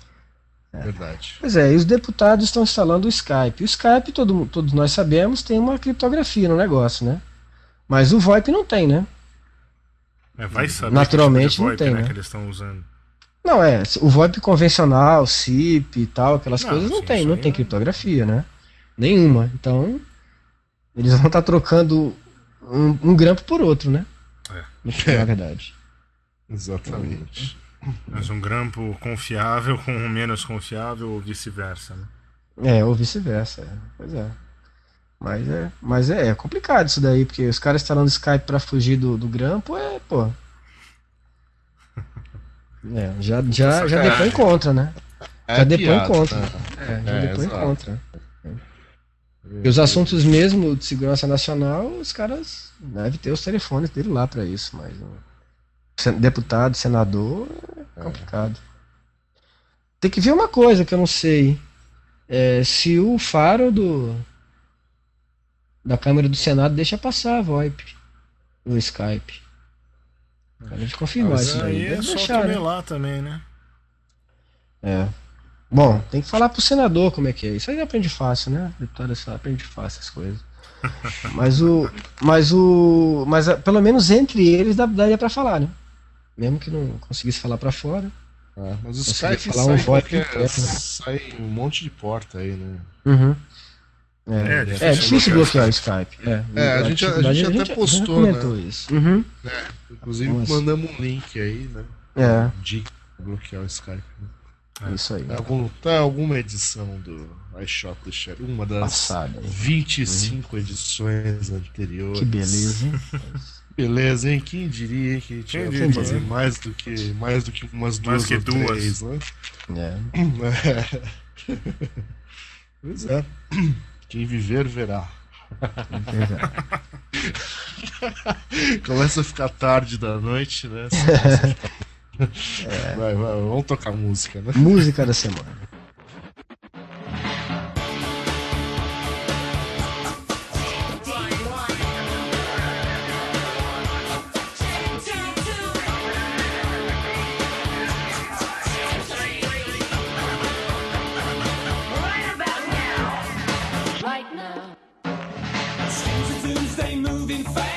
É. Verdade. Pois é, e os deputados estão instalando o Skype. O Skype, todo, todos nós sabemos, tem uma criptografia no negócio, né? Mas o VoIP não tem, né? É, vai saber Naturalmente tipo VoIP, não tem, né, né? Que eles estão usando. Não, é, o VoIP convencional, SIP e tal, aquelas não, coisas não sim, tem, não tem criptografia, né? Nenhuma. Então, eles vão estar tá trocando um, um, grampo por outro, né? É. Na verdade. Exatamente. Mas um grampo confiável com um menos confiável ou vice-versa, né? É, ou vice-versa, é. pois é. Mas é, mas é, é, complicado isso daí, porque os caras instalando Skype para fugir do, do grampo é, pô. É, já, já, já depois contra, né? É já depois contra. Né? É, já é, depois contra. E os assuntos mesmo de segurança nacional, os caras devem ter os telefones dele lá para isso, mas deputado, senador, é complicado. Tem que ver uma coisa que eu não sei. É, se o faro do da câmera do Senado deixa passar a VoIP no Skype. A gente confirmar isso aí. É só deixar, né? lá também, né? É. Bom, tem que falar pro senador como é que é. Isso aí aprende fácil, né? Deputado aprende fácil as coisas. mas o. Mas o. Mas pelo menos entre eles daria para falar, né? Mesmo que não conseguisse falar para fora. Ah, mas o Skype falar um VoIP qualquer, sai um monte de porta aí, né? Uhum. É, é, é difícil, é difícil bloquear o Skype. É, é a, gente, a, gente, a gente até postou, né? Isso. Uhum. É, inclusive Nossa. mandamos um link aí, né? É. Dica pra bloquear o Skype. Né? É. Isso aí. Tá, algum, tá alguma edição do iShot do Share, uma das Passada, 25 uhum. edições anteriores. Que beleza, hein? Beleza, hein? Quem diria que tinha que fazer mais do que mais do que umas duas mais que duas. Três, né? É. é. pois é. Quem viver, verá. Começa a ficar tarde da noite, né? É. Vai, vai, vamos tocar música, né? Música da semana. moving fast.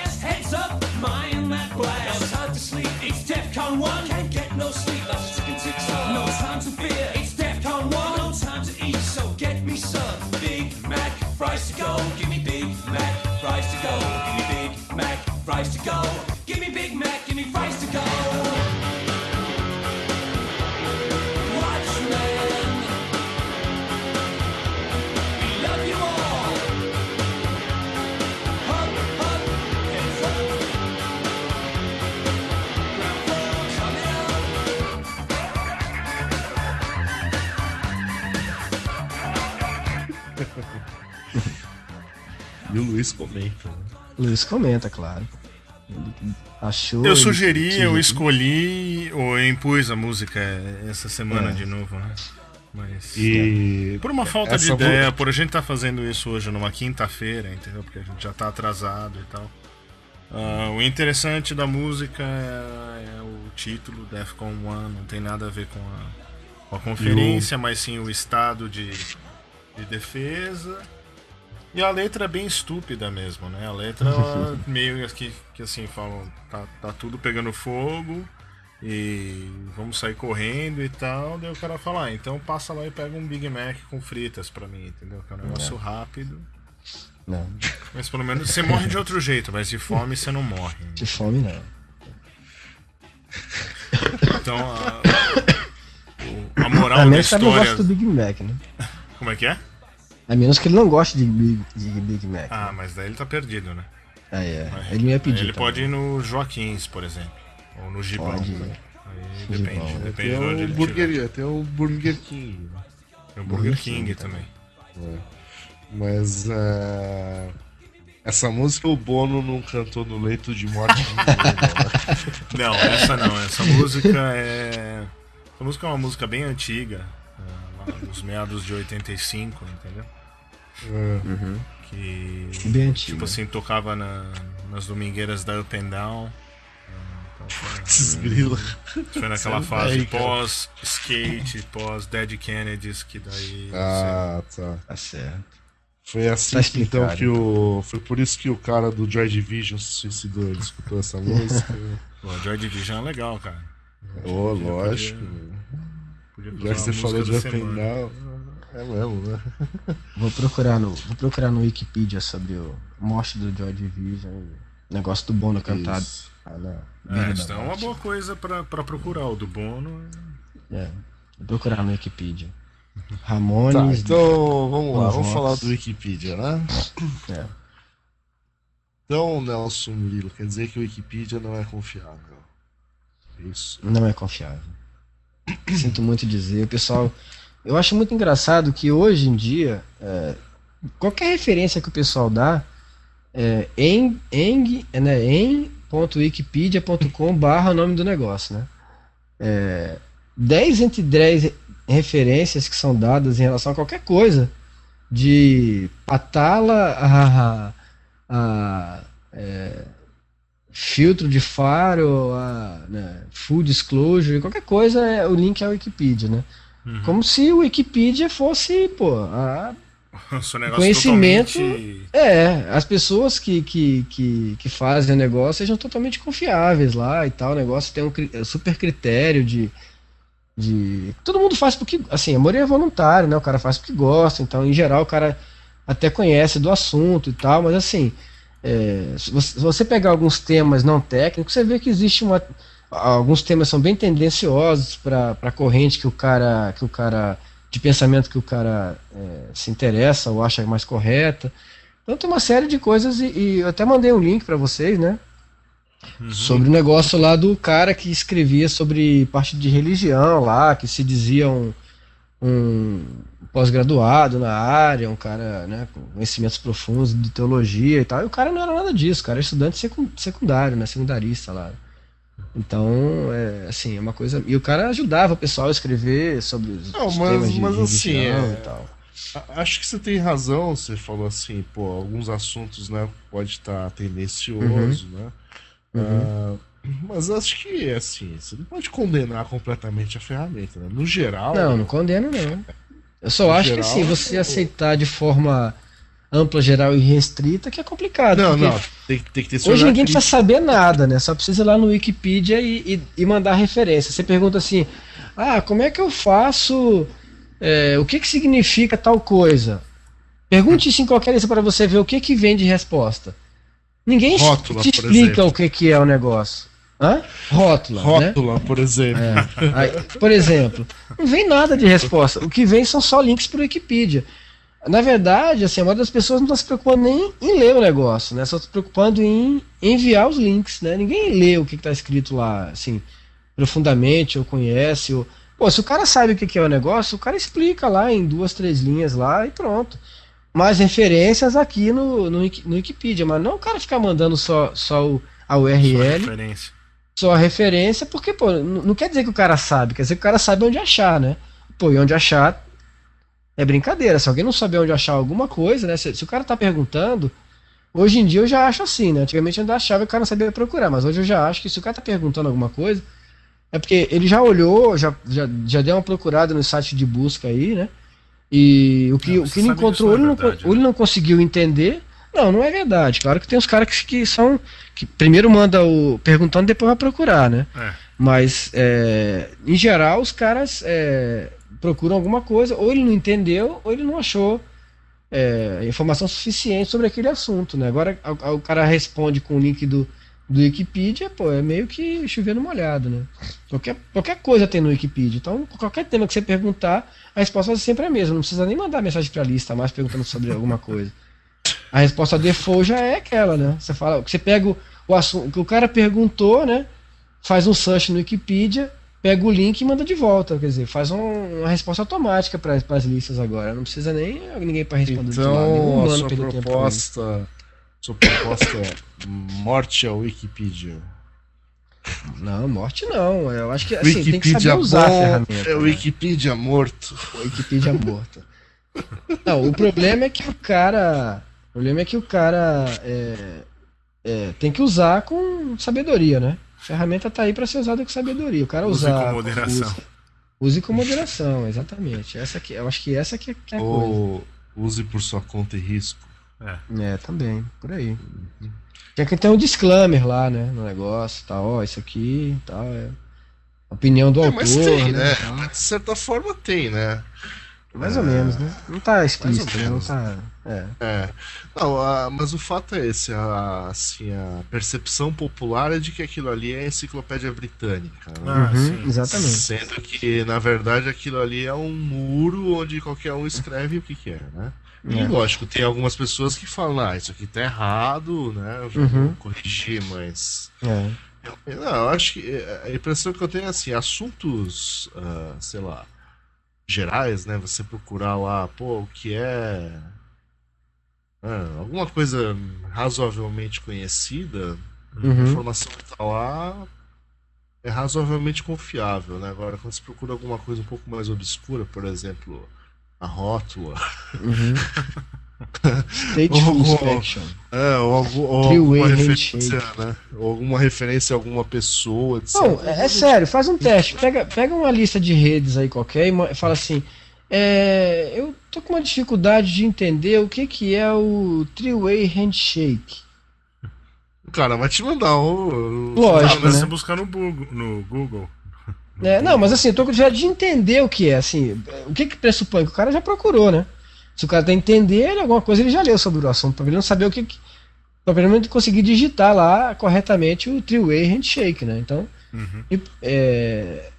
Go. Give me Big Mac fries to go. Give me Big Mac fries to go. O Luiz comenta. Luiz comenta, claro. Ele achou. Eu sugeri, curtiu. eu escolhi, ou eu impus a música essa semana É. de novo, né? Mas. E. Por uma falta de essa vo- ideia, por a gente estar fazendo isso hoje numa quinta-feira, entendeu? Porque a gente já tá atrasado e tal. Ah, o interessante da música é, é o título, Defcon 1, não tem nada a ver com a, com a conferência, mas sim o estado de, de defesa. E a letra é bem estúpida mesmo, né? A letra meio que, que assim, falam, tá, tá tudo pegando fogo e vamos sair correndo e tal. Daí o cara fala, ah, então passa lá e pega um Big Mac com fritas pra mim, entendeu? Que é um negócio rápido. Não, Mas pelo menos você morre de outro jeito, mas de fome você não morre. de fome não. Então a, a moral A da história. gosta do Big Mac, né? Como é que é? A menos que ele não goste de Big, de Big Mac. Ah, mas daí ele tá perdido, né? Ah, é. Ele não ia pedir. Ele também. pode ir no Joaquins, por exemplo. Ou no Gibão. Pode ir. Aí Gibão. depende, depende Tem de onde o ele. Burger, tem o Burger King. né? Tem o Burger Burger King King também. Mas é, essa música o Bono não cantou no leito de morte de ninguém, não, né? Não, essa não. Essa música é. Essa música é uma música bem antiga, é, lá dos meados de 85, entendeu? É. Que. Bem antigo. Tipo assim, tocava na- nas domingueiras da Up and Down. Então, foi- Esses grila. Foi naquela é fase pós-skate, pós-Dead Kennedys, que daí. Ah, tá. Tá certo. Foi assim Tá que, então que o. Foi por isso que o cara do Joy Division se suicidou. Ele escutou essa música. Pô, Joy Division é legal, cara. Ô, lógico. Podia Já que você falou de Up and. Down. É mesmo, né? Vou procurar no, vou procurar no Wikipedia sobre o morte do Joy Division e o negócio do Bono cantado. Isso. Ah, É, isso é uma boa coisa pra, pra procurar. O do Bono. É, vou procurar no Wikipedia. Tá, Ramones. então vamos lá, vamos falar do Wikipedia, né? É. Então, Nelson Murilo, quer dizer que o Wikipedia não é confiável. Isso. Não é confiável. Sinto muito dizer. O pessoal. Eu acho muito engraçado que hoje em dia, é, qualquer referência que o pessoal dá é em, em, né, em.wikipedia.com barra o nome do negócio, né? É, 10 entre 10 referências que são dadas em relação a qualquer coisa, de patala a, a, é, filtro de faro, a né, full disclosure, qualquer coisa, é, o link é a Wikipedia, né? Uhum. Como se o Wikipedia fosse, pô, a, Conhecimento- totalmente- é, as pessoas que, que, que, que fazem o negócio sejam totalmente confiáveis lá e tal. O negócio tem um é, super critério de, de. Todo mundo faz porque. Assim, a maioria é voluntário, né? O cara faz porque gosta. Então, em geral, o cara até conhece do assunto e tal. Mas, assim, é, se você pegar alguns temas não técnicos, você vê que existe uma. Alguns temas são bem tendenciosos para a corrente que o cara. Que o cara de pensamento que o cara é, se interessa ou acha mais correta. Então tem uma série de coisas e, e eu até mandei um link para vocês, né? Sobre o negócio lá do cara que escrevia sobre parte de religião lá, que se dizia um, um pós-graduado na área, um cara né, com conhecimentos profundos de teologia e tal. E o cara não era nada disso, o cara era estudante secun- secundário, né? Secundarista lá. Então, é, assim, é uma coisa. E o cara ajudava o pessoal a escrever sobre os, Não, mas- de mas assim, religião é- e tal. Acho que você tem razão, você falou assim, pô, alguns assuntos, né, pode estar tendencioso, né? Ah, mas acho que, assim, você não pode condenar completamente a ferramenta, né? No geral, Não, não condeno não. Eu só acho geral, que assim, você aceitar de forma ampla, geral e restrita, que é complicado. Não, não, tem, tem que ter Hoje ninguém precisa saber nada, né? Só precisa ir lá no Wikipedia e, e, e mandar referência. Você pergunta assim: ah, como é que eu faço? É, o que, que significa tal coisa? Pergunte isso em qualquer lista para você ver o que, que vem de resposta. Ninguém Rótula, te explica o que, que é o negócio. Hã? Rótula. Rótula, né? por exemplo. É. Aí, por exemplo, não vem nada de resposta. O que vem são só links para o Wikipedia. Na verdade, assim, a maioria das pessoas não está se preocupando nem em ler o negócio, né? Só se preocupando em enviar os links, né? Ninguém lê o que está escrito lá, assim, profundamente, ou conhece, ou... Pô, se o cara sabe o que é o negócio, o cara explica lá em duas, três linhas lá e pronto. Mais referências aqui no, no, no Wikipedia, mas não o cara ficar mandando só, só o, a URL. Só a referência. Só a referência, porque, pô, não, não quer dizer que o cara sabe, quer dizer que o cara sabe onde achar, né? Pô, e onde achar é brincadeira. Se alguém não saber onde achar alguma coisa, né? Se, se, o cara tá perguntando, hoje em dia eu já acho assim, né? Antigamente eu ainda achava que o cara não sabia procurar, mas hoje eu já acho que se o cara tá perguntando alguma coisa, é porque ele já olhou, já, já, já deu uma procurada no site de busca aí, né? E o que, não, o que ele encontrou, é ele, verdade, não, né? ele não conseguiu entender. Não, não é verdade. Claro que tem os caras que, que são. que primeiro manda o. perguntando, depois vai procurar, né? É. Mas, é, em geral, os caras. É, procuram alguma coisa, ou ele não entendeu, ou ele não achou é, informação suficiente sobre aquele assunto, né? Agora o, cara responde com o link do, do Wikipedia, pô, é meio que chovendo molhado, né? Qualquer, qualquer coisa tem no Wikipedia. Então, qualquer tema que você perguntar, a resposta ser sempre a mesma. Não precisa nem mandar mensagem para a lista mais perguntando sobre alguma coisa. A resposta default já é aquela, né? Você fala, você pega o, o assunto que o cara perguntou, né? Faz um search no Wikipedia, pega o link e manda de volta. Quer dizer, faz um, uma resposta automática para as listas agora. Não precisa nem ninguém para responder então, lado. Então, a sua proposta, sua proposta é morte ao Wikipedia. Não, morte não. Eu acho que assim, Wikipedia tem que saber usar bom, a ferramenta. É o né? Wikipedia morto. O Wikipedia morto. Não, o problema é que o cara. O problema é que o cara é, é, tem que usar com sabedoria, né? A ferramenta tá aí para ser usada com sabedoria. O cara use usar. com moderação. Use, use, com moderação, exatamente. Essa aqui, eu acho que essa aqui é, que é a Ou coisa. use por sua conta e risco. É, é também, por aí. Uhum. Tinha que ter um disclaimer lá, né, no negócio, tal, ó, isso aqui, tal, é opinião do é, autor, mas tem, né? né? De certa forma tem, né? Mais ou menos, né? Não tá explícito, né? Não tá. É. é. Não, a, mas o fato é esse, a, assim, a percepção popular é de que aquilo ali é a enciclopédia britânica. Né? Ah, uhum, exatamente. Sendo que, na verdade, aquilo ali é um muro onde qualquer um escreve o que quer, né? E é. lógico, tem algumas pessoas que falam, ah, isso aqui tá errado, né? Eu uhum. vou corrigir, mas. É. Eu, não, eu acho que é, a impressão que eu tenho é assim, assuntos, uh, sei lá gerais, né? Você procurar lá, pô, o que é. Ah, alguma coisa razoavelmente conhecida, uhum. a informação que tá lá é razoavelmente confiável, né? Agora, quando você procura alguma coisa um pouco mais obscura, por exemplo, a rótula. Uhum. Stateful Inspection. É, ou, ou, ou alguma referência, né? Ou alguma referência a alguma pessoa. Etc. Não, é, é, sério, faz um teste. Pega, pega uma lista de redes aí qualquer e fala assim. É, eu tô com uma dificuldade de entender o que, que é o Three-Way Handshake. O cara vai te mandar o. Lógico. Ah, né? você buscar no, no Google. É, não, mas assim, eu tô com dificuldade de entender o que é, assim, o que que pressupõe que o cara já procurou, né? Se o cara tá entender alguma coisa, ele já leu sobre o assunto, para ele não saber o que. Pra pelo menos conseguir digitar lá corretamente o three-way handshake, né? Então. Uhum. E, é...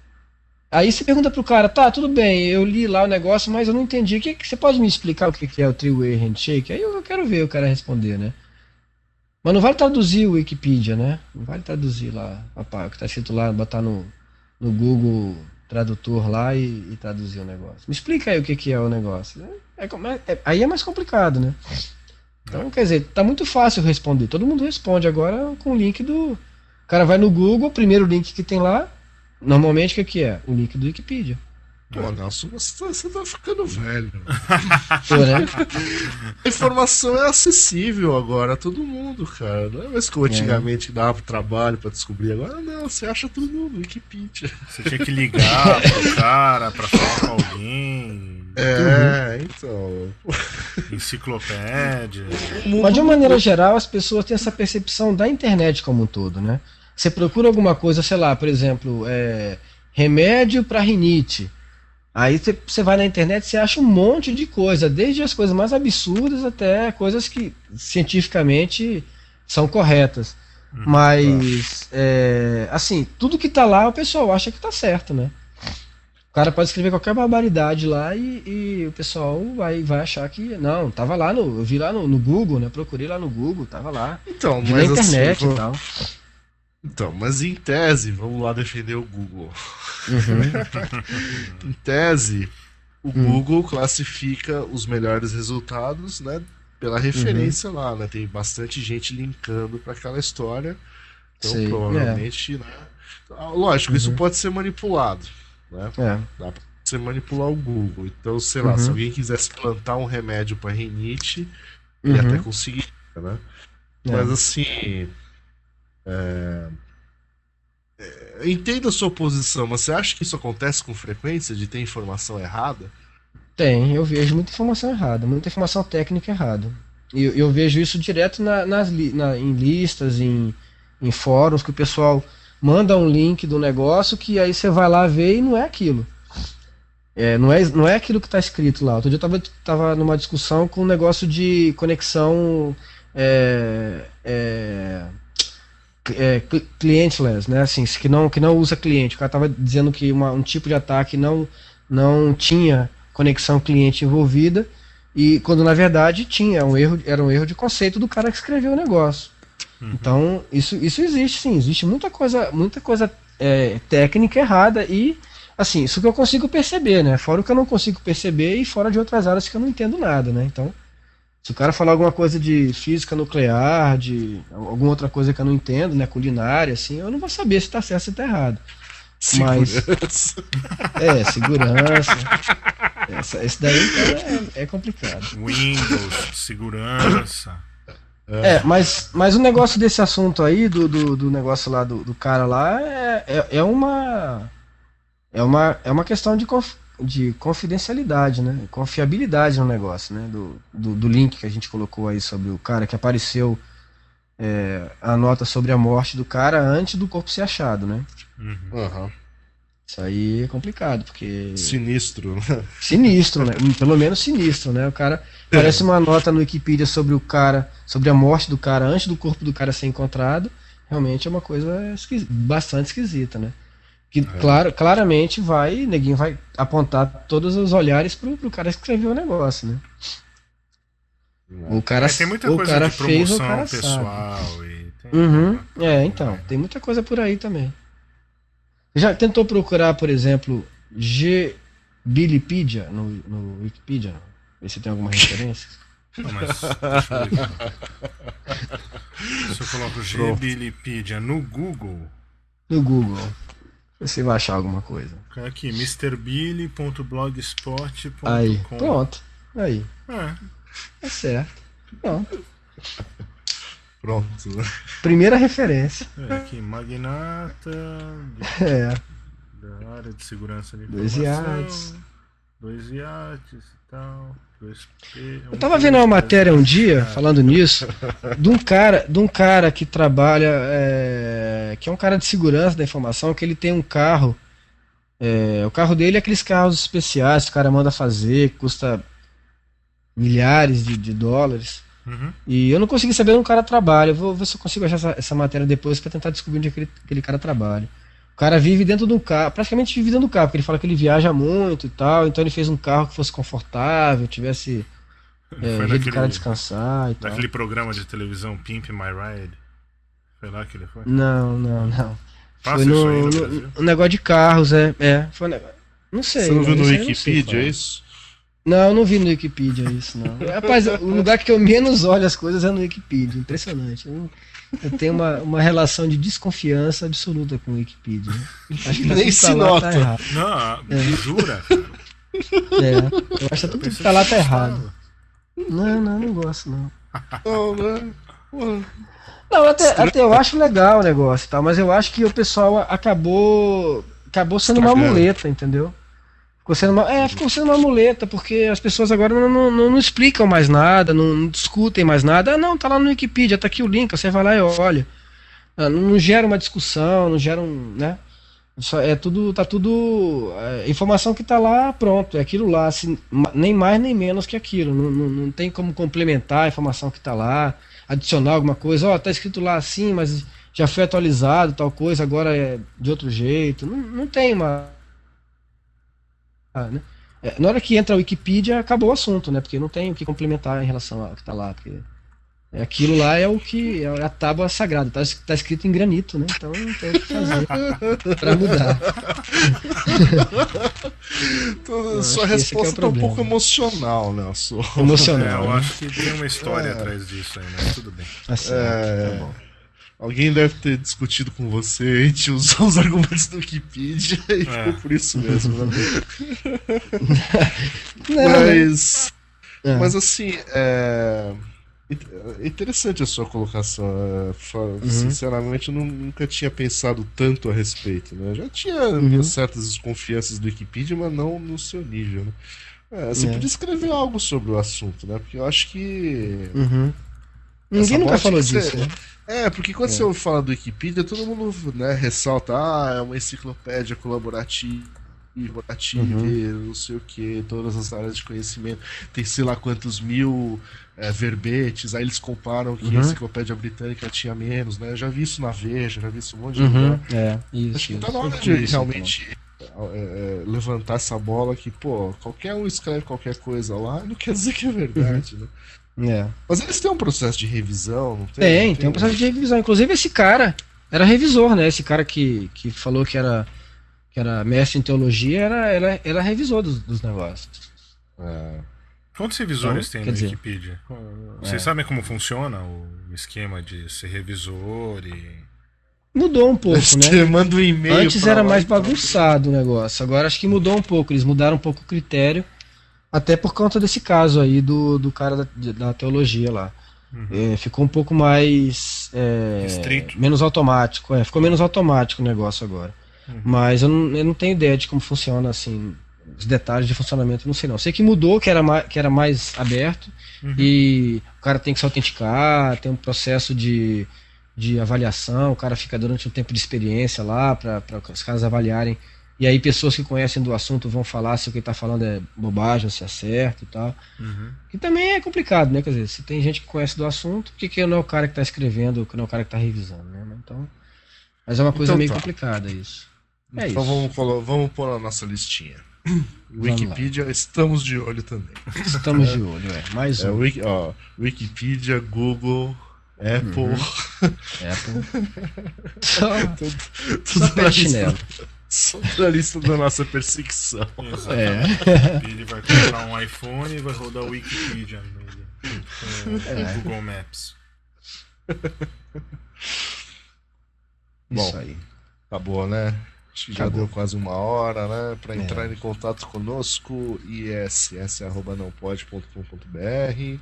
Aí você pergunta pro cara, tá, tudo bem, eu li lá o negócio, mas eu não entendi. O que, que você pode me explicar o que, que é o three-way handshake? Aí eu quero ver o cara responder, né? Mas não vale traduzir o Wikipedia, né? Não vale traduzir lá, rapaz, o que tá escrito lá, botar no, no Google Tradutor lá e, e o negócio. Me explica aí o que, que é o negócio. É, é, é, aí é mais complicado, né? Então, quer dizer, tá muito fácil responder. Todo mundo responde agora com o link do. O cara vai no Google, o primeiro link que tem lá, normalmente o que, que é? O link do Wikipedia. Pô, Nelson, você tá, você tá ficando velho. Né? A informação é acessível agora a todo mundo, cara. Não é mais como antigamente é. dava trabalho pra descobrir. Agora não, você acha tudo no Wikipedia. Você tinha que ligar pro cara pra falar com alguém É, uhum. então. Enciclopédia. Mas de uma maneira geral, as pessoas têm essa percepção da internet como um todo, né? Você procura alguma coisa, sei lá, por exemplo, é, remédio para rinite. Aí você vai na internet e acha um monte de coisa, desde as coisas mais absurdas até coisas que cientificamente são corretas. Uhum, Mas, é, assim, tudo que tá lá o pessoal acha que tá certo, né? O cara pode escrever qualquer barbaridade lá e, e, o pessoal vai, vai achar que. Não, tava lá no. Eu vi lá no, no Google, né? Procurei lá no Google, tava lá. Então, vi mas na internet assim, e tal. Então, mas em tese, vamos lá defender o Google. Uhum. em tese, o uhum. Google classifica os melhores resultados, né? Pela referência uhum. lá, né? Tem bastante gente linkando para aquela história. Então, Sei, provavelmente, é. né? Lógico, isso uhum. pode ser manipulado. Né? É. Dá pra você manipular o Google. Então, sei lá, se uhum. alguém quisesse plantar um remédio para rinite, ele até uhum. conseguiria, né? É. Mas assim. É... É, entendo a sua posição, mas você acha que isso acontece com frequência de ter informação errada? Tem, eu vejo muita informação errada, muita informação técnica errada. E eu, eu, vejo isso direto na, nas, na, em listas, em, em fóruns, que o pessoal manda um link do negócio que aí você vai lá ver e não é aquilo. É, não, é, não é aquilo que está escrito lá. Outro dia eu estava tava numa discussão com um negócio de conexão é, é, é, clientless, né? Assim, que não, que não usa cliente. O cara estava dizendo que uma, um tipo de ataque não, não tinha conexão cliente envolvida e quando na verdade tinha um erro, era um erro de conceito do cara que escreveu o negócio. Uhum. Então, isso, isso existe sim, existe muita coisa, muita coisa é, técnica errada e assim, isso que eu consigo perceber, né? Fora o que eu não consigo perceber e fora de outras áreas que eu não entendo nada, né? Então, se o cara falar alguma coisa de física nuclear, de alguma outra coisa que eu não entendo, né, culinária, assim, eu não vou saber se está certo ou se está errado. Segurança. Mas, é, segurança. Essa, esse daí é, é complicado. Windows, segurança. É, mas, mas o negócio desse assunto aí, do, do, do negócio lá do, do cara lá, é, é, é, uma. É uma, é uma questão de, de confidencialidade, né? Confiabilidade no negócio, né? Do, do, do, link que a gente colocou aí sobre o cara que apareceu é, a nota sobre a morte do cara antes do corpo ser achado, né? Uhum. uhum. Isso aí é complicado, porque. Sinistro. Sinistro, né? Pelo menos sinistro, né? O cara. Parece uma nota no Wikipedia sobre o cara, sobre a morte do cara antes do corpo do cara ser encontrado. Realmente é uma coisa esquis... bastante esquisita, né? Que é. claro, claramente vai, neguinho vai apontar todos os olhares pro, pro cara que escreveu o negócio, né? É. O cara, é, tem muita o coisa cara de promoção fez, o cara pessoal sabe. e tem... uhum. É, então, tem muita coisa por aí também. Já tentou procurar, por exemplo, G Bilipedia no, no Wikipedia? Ver se tem alguma referência. Não, mas deixa eu ver Se eu coloco G Bilipedia no Google. No Google. Você vai achar alguma coisa. Aqui, mrbilly.blogspot.com. Aí, pronto. Aí. É. É certo. Pronto. Pronto. Primeira referência. É, aqui, magnata. É. Da área de segurança de Dois iates. Dois iates e tal. Eu tava vendo uma matéria um dia, falando nisso, de um cara, de um cara que trabalha, é, que é um cara de segurança da informação, que ele tem um carro. É, o carro dele é aqueles carros especiais que o cara manda fazer, que custa milhares de, de dólares. Uhum. E eu não consegui saber onde o cara trabalha. Eu vou ver se eu consigo achar essa, essa matéria depois para tentar descobrir onde aquele, aquele cara trabalha. O cara vive dentro do carro, praticamente vive dentro do carro, porque ele fala que ele viaja muito e tal, então ele fez um carro que fosse confortável, tivesse é, jeito naquele, cara descansar e tal. Naquele programa de televisão Pimp My Ride. Foi lá que ele foi? Não, não, não. Passa foi no, no, no, negócio de carros, é. é foi um negócio, não sei. Você não viu no Wikipedia, é isso? Não, eu não vi no Wikipedia isso, não. Rapaz, o lugar que eu menos olho as coisas é no Wikipedia. Impressionante. Eu, eu tenho uma, uma relação de desconfiança absoluta com o Wikipedia. Acho que tá Nem se nota. Tá não, é. jura? É, eu acho que tudo que tá lá tá errado. Não, não, não gosto, não. Não, não. Não, até, até eu acho legal o negócio, tá? mas eu acho que o pessoal acabou acabou sendo uma muleta, entendeu? Ficou sendo uma, é, ficou sendo uma muleta, porque as pessoas agora não, não, não, não explicam mais nada, não, não, discutem mais nada. Ah, não, tá lá no Wikipedia, tá aqui o link, você vai lá e olha. Ah, não, gera uma discussão, não gera um. Né? É tudo. Tá tudo. É, informação que tá lá, pronto. É aquilo lá. Assim, nem mais nem menos que aquilo. Não, não, não tem como complementar a informação que tá lá, adicionar alguma coisa. Ó, oh, tá escrito lá assim, mas já foi atualizado, tal coisa, agora é de outro jeito. Não, não tem uma né? É, na hora que entra a Wikipedia, acabou o assunto, né? Porque não tem o que complementar em relação ao que está lá. Porque aquilo lá é o que. É a tábua sagrada, tá, tá escrito em granito, né? Então não tem o que fazer para mudar. então, sua resposta é, é um pouco emocional, né? Sua... Emocional. É, eu acho que tem uma história é. atrás disso aí, mas tudo bem. Assim, é... tá bom. Alguém deve ter discutido com você, a gente usou os argumentos do Wikipedia e é. ficou por isso mesmo. Né? Mas, é. mas assim, é, é interessante a sua colocação. É, uhum. Sinceramente, eu nunca tinha pensado tanto a respeito. Né? Já tinha uhum. certas desconfianças do Wikipedia, mas não no seu nível. Né? É, você é. podia escrever algo sobre o assunto, né? Porque eu acho que. Uhum. Ninguém nunca falou disso, né? É, porque quando é. você fala do Wikipedia, todo mundo né, ressalta, ah, é uma enciclopédia colaborativa, uhum. não sei o que, todas as áreas de conhecimento, tem sei lá quantos mil é, verbetes, aí eles comparam que uhum. a enciclopédia britânica tinha menos, né? Eu já vi isso na Veja, já vi isso um monte de uhum. lugar. É, isso. Acho que tá na hora de isso, realmente então. é, levantar essa bola que, pô, qualquer um escreve qualquer coisa lá, não quer dizer que é verdade, né? É. Mas eles têm um processo de revisão, não tem? Tem, tem, um processo de revisão. Inclusive esse cara era revisor, né? Esse cara que, que falou que era, que era mestre em teologia era, era, era revisor dos, dos negócios. É. Quantos revisores então, tem na dizer, Wikipedia? Vocês é. sabem como funciona o esquema de ser revisor e. Mudou um pouco, né? Manda um e-mail. Antes era mais bagunçado o negócio. Agora acho que mudou um pouco. Eles mudaram um pouco o critério. Até por conta desse caso aí do, do cara da, da teologia lá. Uhum. É, ficou um pouco mais. É, menos automático. É, ficou menos automático o negócio agora. Uhum. Mas eu não, eu não tenho ideia de como funciona assim. Os detalhes de funcionamento, não sei não. Sei que mudou, que era mais, que era mais aberto. Uhum. E o cara tem que se autenticar, tem um processo de, de avaliação, o cara fica durante um tempo de experiência lá para os caras avaliarem e aí pessoas que conhecem do assunto vão falar se o que está falando é bobagem ou se é certo e tal. Uhum. Que também é complicado, né? Quer dizer, se tem gente que conhece do assunto, por que não é o cara que está escrevendo, que não é o cara que está revisando, né? Então, mas é uma coisa então, meio tá. complicada isso. É então isso. Vamos, vamos pôr a nossa listinha. Wikipedia, estamos de olho também. Estamos de olho, é. Mais é, um. Wiki, ó, Wikipedia, Google, Apple. Uhum. Apple. Só, tudo, tudo só pé chinelo. Sobre a lista da nossa perseguição. Exato. É. Ele vai comprar um iPhone e vai rodar o Wikipedia nele. É. Google Maps. Bom, Isso aí. Acabou, né? Acho que já deu quase uma hora, né? Para entrar é. em contato conosco, iss.nãopode.com.br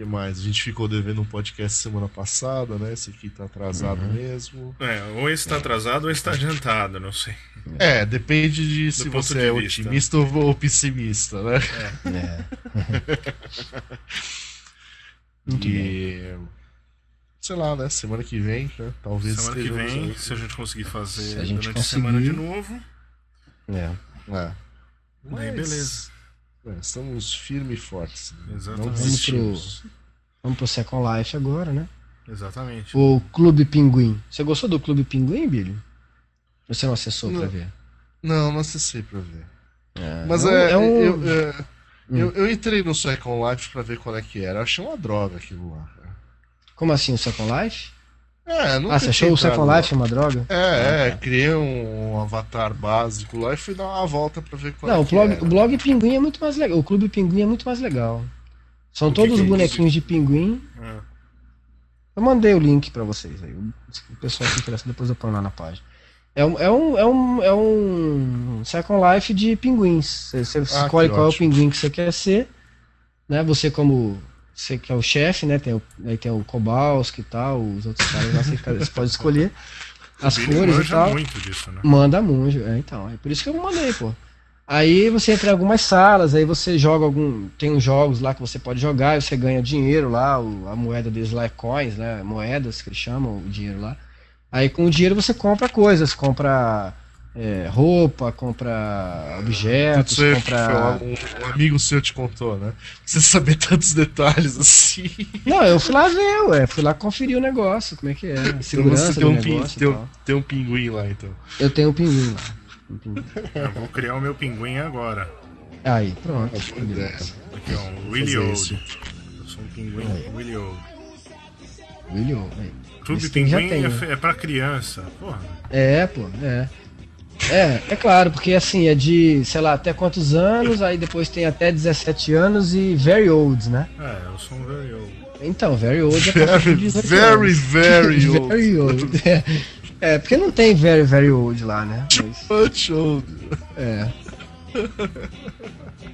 que mais? A gente ficou devendo um podcast semana passada, né? Esse aqui tá atrasado uhum. mesmo. É, ou está atrasado ou está adiantado, não sei. É, depende de Do se você de é vista. otimista ou pessimista, né? É. é. e. Sei lá, né? Semana que vem, né? Talvez Semana que vem, se a gente conseguir fazer a gente durante a semana de novo. É. É. Mas... Aí, beleza. É, estamos firmes e fortes. Né? Exatamente. Vamos pro, vamos pro Second Life agora, né? Exatamente. O Clube Pinguim. Você gostou do Clube Pinguim, Billy? Você não acessou não, pra ver? Não, não acessei pra ver. É, Mas é, é, um... eu, é, hum. eu, eu, entrei no Second Life pra ver qual é que era. Eu achei uma droga aquilo lá. Como assim, o Second Life? É, ah, você achou o Second Life uma droga? É, ah, é, tá. criei um avatar básico lá e fui dar uma volta pra ver qual Não, é o blog, o blog Pinguim é muito mais legal. O Clube Pinguim é muito mais legal. São o todos que que é bonequinhos de pinguim. É. Eu mandei o link pra vocês aí. O pessoal que interessa depois eu ponho lá na página. É um, é um, é um, é um Second Life de pinguins. Você, você ah, escolhe qual ótimo. é o pinguim que você quer ser. Né? Você como você que é o chefe, né? Tem o, aí tem o Kowalski e tal, os outros caras lá, você, você pode escolher as cores e tal. muito disso, né? Manda muito, é, então. É por isso que eu mandei, pô. Aí você entra em algumas salas, aí você joga algum. Tem uns jogos lá que você pode jogar, e você ganha dinheiro lá, a moeda deles lá é coins, né? Moedas que eles chamam o dinheiro lá. Aí com o dinheiro você compra coisas, compra é, roupa, compra objetos, Isso aí, compra. Um, um amigo seu te contou, né? Você saber tantos detalhes assim. Não, eu fui lá ver, ué, fui lá conferir o negócio, como é que é, a Então segurança você tem um, pin, negócio. tem, um, tem um pinguim lá, então. Eu tenho um pinguim lá. um pinguim. Eu vou criar o meu pinguim agora. Aí, pronto. Ideia. Aqui, ó, um Willy Old. Eu sou um pinguim Willy Old. William, aí. Clube Pinguim tem, é, né? é pra criança. Porra. É, pô, é. É, é claro, porque assim, é de, sei lá, até quantos anos, aí depois tem até 17 anos e very old, né? É, eu sou um very old. Então, very old é Very, 18 very, very old. very old. É. É, porque não tem very, very old lá, né? Mas, Much old. é.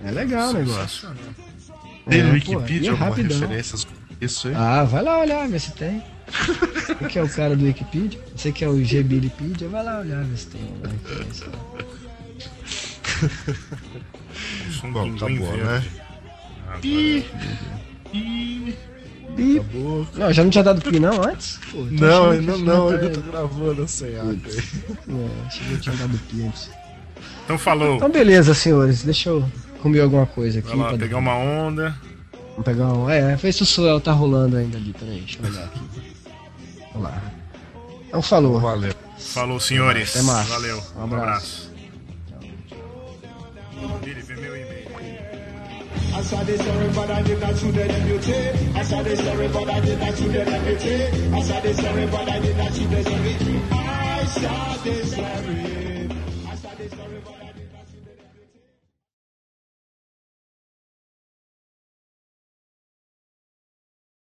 É legal o negócio. Sensacional. Tem no É, pô, Wikipedia é alguma rapidão. referência? Isso aí? Ah, vai lá olhar, ver se tem. Você que é o cara do Wikipedia? Você que é o Gbilipedia? Vai lá olhar, ver se tem alguma referência. Um Bom, acabou, verde. né? Agora- Ih, ih, Ih, acabou. Não, já não tinha dado pi não antes? Pô, tô Não, ainda não, ainda tá- tô gravando sem água. É, achei que eu tinha dado pi antes. Então falou. Então beleza, senhores, deixa eu comer alguma coisa aqui. Vai lá, pegar uma onda. Vamos pegar um. É, vê se o suel tá rolando ainda ali, peraí, deixa eu olhar aqui. Lá. Então falou. Valeu. Falou, senhores. Até mais. Valeu. Um Um abraço.